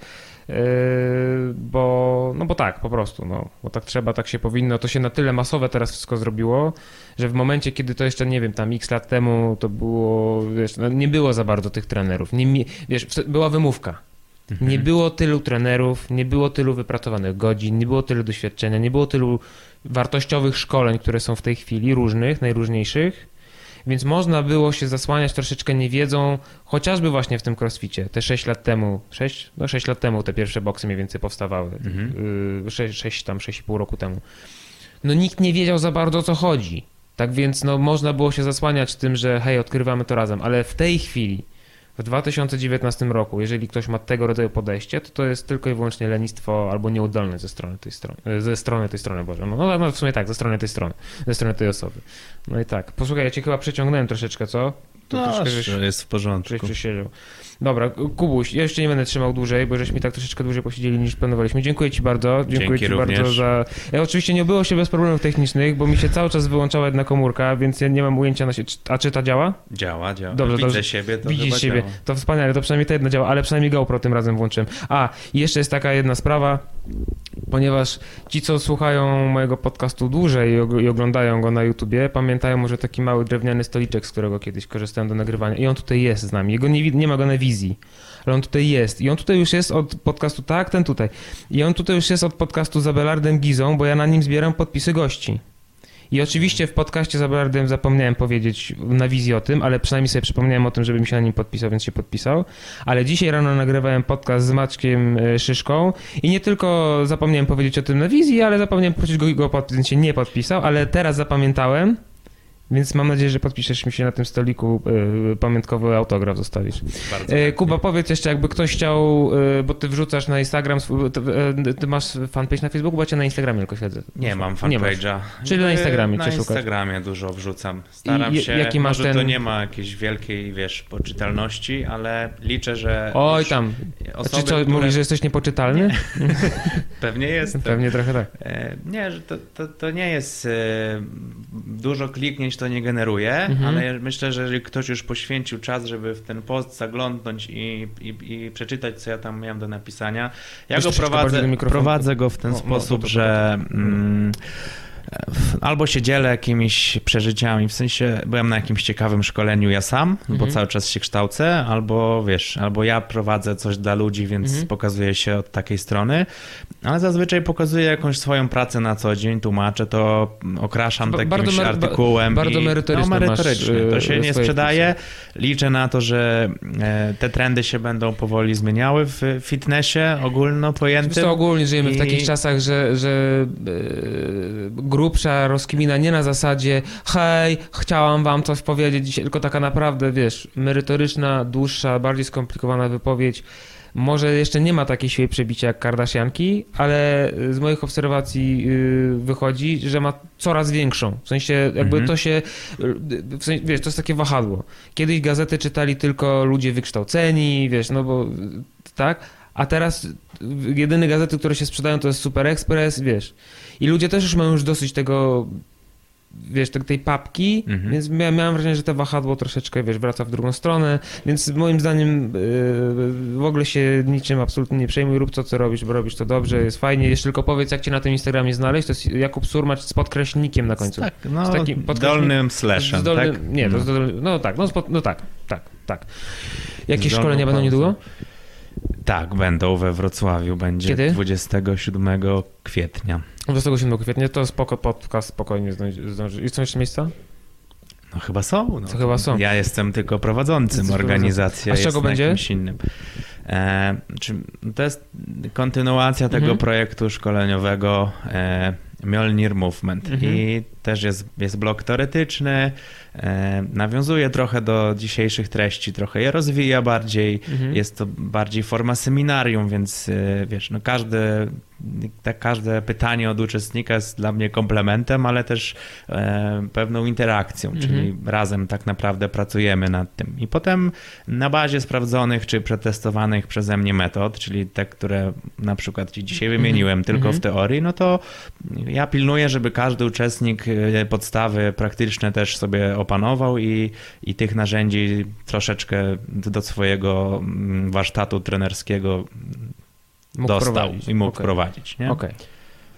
bo, no bo tak, po prostu, no, bo tak trzeba, tak się powinno. To się na tyle masowe teraz wszystko zrobiło, że w momencie, kiedy to jeszcze, nie wiem, tam x lat temu to było, wiesz, no nie było za bardzo tych trenerów, nie, wiesz, była wymówka Mhm. Nie było tylu trenerów, nie było tylu wypracowanych godzin, nie było tylu doświadczenia, nie było tylu wartościowych szkoleń, które są w tej chwili, różnych, najróżniejszych. Więc można było się zasłaniać troszeczkę niewiedzą, chociażby właśnie w tym crossficie. Te 6 lat temu, 6? No 6 lat temu te pierwsze boksy mniej więcej powstawały. Mhm. 6, 6 tam 6,5 roku temu. No nikt nie wiedział za bardzo o co chodzi. Tak więc no, można było się zasłaniać tym, że hej, odkrywamy to razem, ale w tej chwili w 2019 roku, jeżeli ktoś ma tego rodzaju podejście, to to jest tylko i wyłącznie lenistwo albo nieudolne ze strony tej strony, e, ze strony tej strony, Boże, no, no, no w sumie tak, ze strony tej strony, ze strony tej osoby. No i tak, posłuchaj, ja cię chyba przeciągnąłem troszeczkę, co? To no, troszkę, jest w porządku. Żeś Dobra, Kubuś, ja jeszcze nie będę trzymał dłużej, bo żeśmy tak troszeczkę dłużej posiedzieli niż planowaliśmy. Dziękuję Ci bardzo. Dziękuję Dzięki Ci również. bardzo za. Ja oczywiście nie było się bez problemów technicznych, bo mi się cały czas wyłączała jedna komórka, więc ja nie mam ujęcia na siebie. A czy ta działa? Działa, działa. Dobrze, Widzę dobrze. siebie, to Widzisz siebie. Działa. To wspaniale, to przynajmniej to jedno działa, ale przynajmniej GoPro tym razem włączyłem. A, jeszcze jest taka jedna sprawa, ponieważ ci, co słuchają mojego podcastu dłużej i oglądają go na YouTubie, pamiętają może taki mały drewniany stoliczek, z którego kiedyś korzystałem do nagrywania. I on tutaj jest z nami. Jego nie, nie ma go na ale on tutaj jest. I on tutaj już jest od podcastu, tak, ten tutaj. I on tutaj już jest od podcastu z Abelardem Gizą, bo ja na nim zbieram podpisy gości. I oczywiście w podcaście z Abelardem zapomniałem powiedzieć na wizji o tym, ale przynajmniej sobie przypomniałem o tym, żebym się na nim podpisał, więc się podpisał. Ale dzisiaj rano nagrywałem podcast z Maczkiem e, Szyszką i nie tylko zapomniałem powiedzieć o tym na wizji, ale zapomniałem prosić go, podpisać, więc się nie podpisał, ale teraz zapamiętałem więc mam nadzieję, że podpiszesz mi się na tym stoliku y, pamiątkowy autograf zostawisz. Y, Kuba, powiedz jeszcze, jakby ktoś chciał, y, bo ty wrzucasz na Instagram, ty, ty, masz fanpage na Facebooku, bo cię na Instagramie tylko śledzę. Nie mam fanpage'a. Czyli na Instagramie Na Instagramie dużo wrzucam. Staram I, się, jaki masz może ten... to nie ma jakiejś wielkiej, wiesz, poczytalności, ale liczę, że... Oj tam, osoby, czy co, które... mówisz, że jesteś niepoczytalny? Nie. Pewnie jest. Pewnie trochę tak. E, nie, że to, to, to nie jest e, dużo kliknięć to nie generuje, mhm. ale myślę, że jeżeli ktoś już poświęcił czas, żeby w ten post zaglądnąć i, i, i przeczytać, co ja tam miałem do napisania, ja go prowadzę, prowadzę go w ten o, sposób, że... Mm, albo się dzielę jakimiś przeżyciami, w sensie byłem na jakimś ciekawym szkoleniu ja sam, mhm. bo cały czas się kształcę, albo wiesz, albo ja prowadzę coś dla ludzi, więc mhm. pokazuję się od takiej strony, ale zazwyczaj pokazuję jakąś swoją pracę na co dzień, tłumaczę to, okraszam ba jakimś bardzo artykułem. Bardzo merytoryczne. No, merytoryczne. To się nie sprzedaje. Liczę na to, że e, te trendy się będą powoli zmieniały w fitnessie ogólno pojętym. To ogólnie żyjemy I... w takich czasach, że, że e, grubsza rozkmina nie na zasadzie hej, chciałam wam coś powiedzieć dzisiaj, tylko taka naprawdę, wiesz, merytoryczna, dłuższa, bardziej skomplikowana wypowiedź. Może jeszcze nie ma takiej siły przebicia jak Kardashianki, ale z moich obserwacji y, wychodzi, że ma coraz większą. W sensie jakby mhm. to się, w sensie, wiesz, to jest takie wahadło. Kiedyś gazety czytali tylko ludzie wykształceni, wiesz, no bo tak, a teraz jedyne gazety, które się sprzedają to jest Super Express, wiesz. I ludzie też już mają już dosyć tego, wiesz, tej papki, mhm. więc miałem wrażenie, że to wahadło troszeczkę, wiesz, wraca w drugą stronę, więc moim zdaniem yy, w ogóle się niczym absolutnie nie przejmuj, rób to, co robisz, bo robisz to dobrze, jest fajnie. Jeszcze tylko powiedz, jak cię na tym Instagramie znaleźć, to jest Jakub Surmacz z podkreślnikiem na końcu. Tak, no, z takim dolnym slashem, dolnym, tak? Nie, to no. dolnym, no tak, no, no tak, tak, tak. Jakie szkolenia będą niedługo? Tak, będą we Wrocławiu. Będzie Kiedy? 27 kwietnia. 27 kwietnia to spoko, podcast spokojnie zdąży. I są jeszcze miejsca? No chyba są. No. To chyba są. Ja jestem tylko prowadzącym, organizacja A z czego będzie? innym. E, czy, to jest kontynuacja tego mhm. projektu szkoleniowego e, Mjolnir Movement mhm. i też jest, jest blok teoretyczny, e, nawiązuje trochę do dzisiejszych treści, trochę je rozwija bardziej, mhm. jest to bardziej forma seminarium, więc e, wiesz, no każdy tak każde pytanie od uczestnika jest dla mnie komplementem, ale też e, pewną interakcją, mhm. czyli razem tak naprawdę pracujemy nad tym. I potem na bazie sprawdzonych czy przetestowanych przeze mnie metod, czyli te, które na przykład ci dzisiaj mhm. wymieniłem tylko mhm. w teorii, no to ja pilnuję, żeby każdy uczestnik podstawy praktyczne też sobie opanował i, i tych narzędzi troszeczkę do swojego mm, warsztatu trenerskiego mógł dostał prowadzić. i mógł okay. prowadzić. Okej. Okay.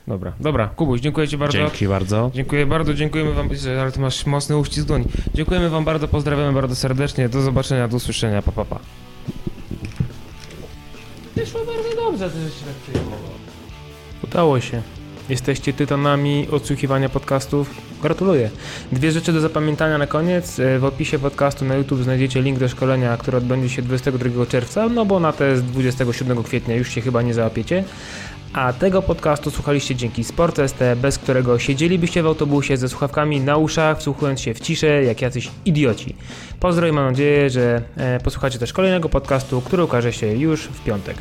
Dobra, dobra. Kubuś, dziękuję Ci bardzo. Dzięki bardzo. Dziękuję bardzo, dziękujemy Wam, ale Ty masz mocny uścisk dłoni. Dziękujemy Wam bardzo, pozdrawiamy bardzo serdecznie. Do zobaczenia, do usłyszenia. Pa, pa, pa. Wyszło bardzo dobrze, że się tak przyjmował. Udało się. Jesteście tytanami odsłuchiwania podcastów. Gratuluję. Dwie rzeczy do zapamiętania na koniec. E, w opisie podcastu na YouTube znajdziecie link do szkolenia, które odbędzie się 22 czerwca, no bo na te z 27 kwietnia już się chyba nie załapiecie. A tego podcastu słuchaliście dzięki SportST, bez którego siedzielibyście w autobusie ze słuchawkami na uszach, wsłuchując się w ciszę jak jacyś idioci. Pozdro i mam nadzieję, że e, posłuchacie też kolejnego podcastu, który ukaże się już w piątek.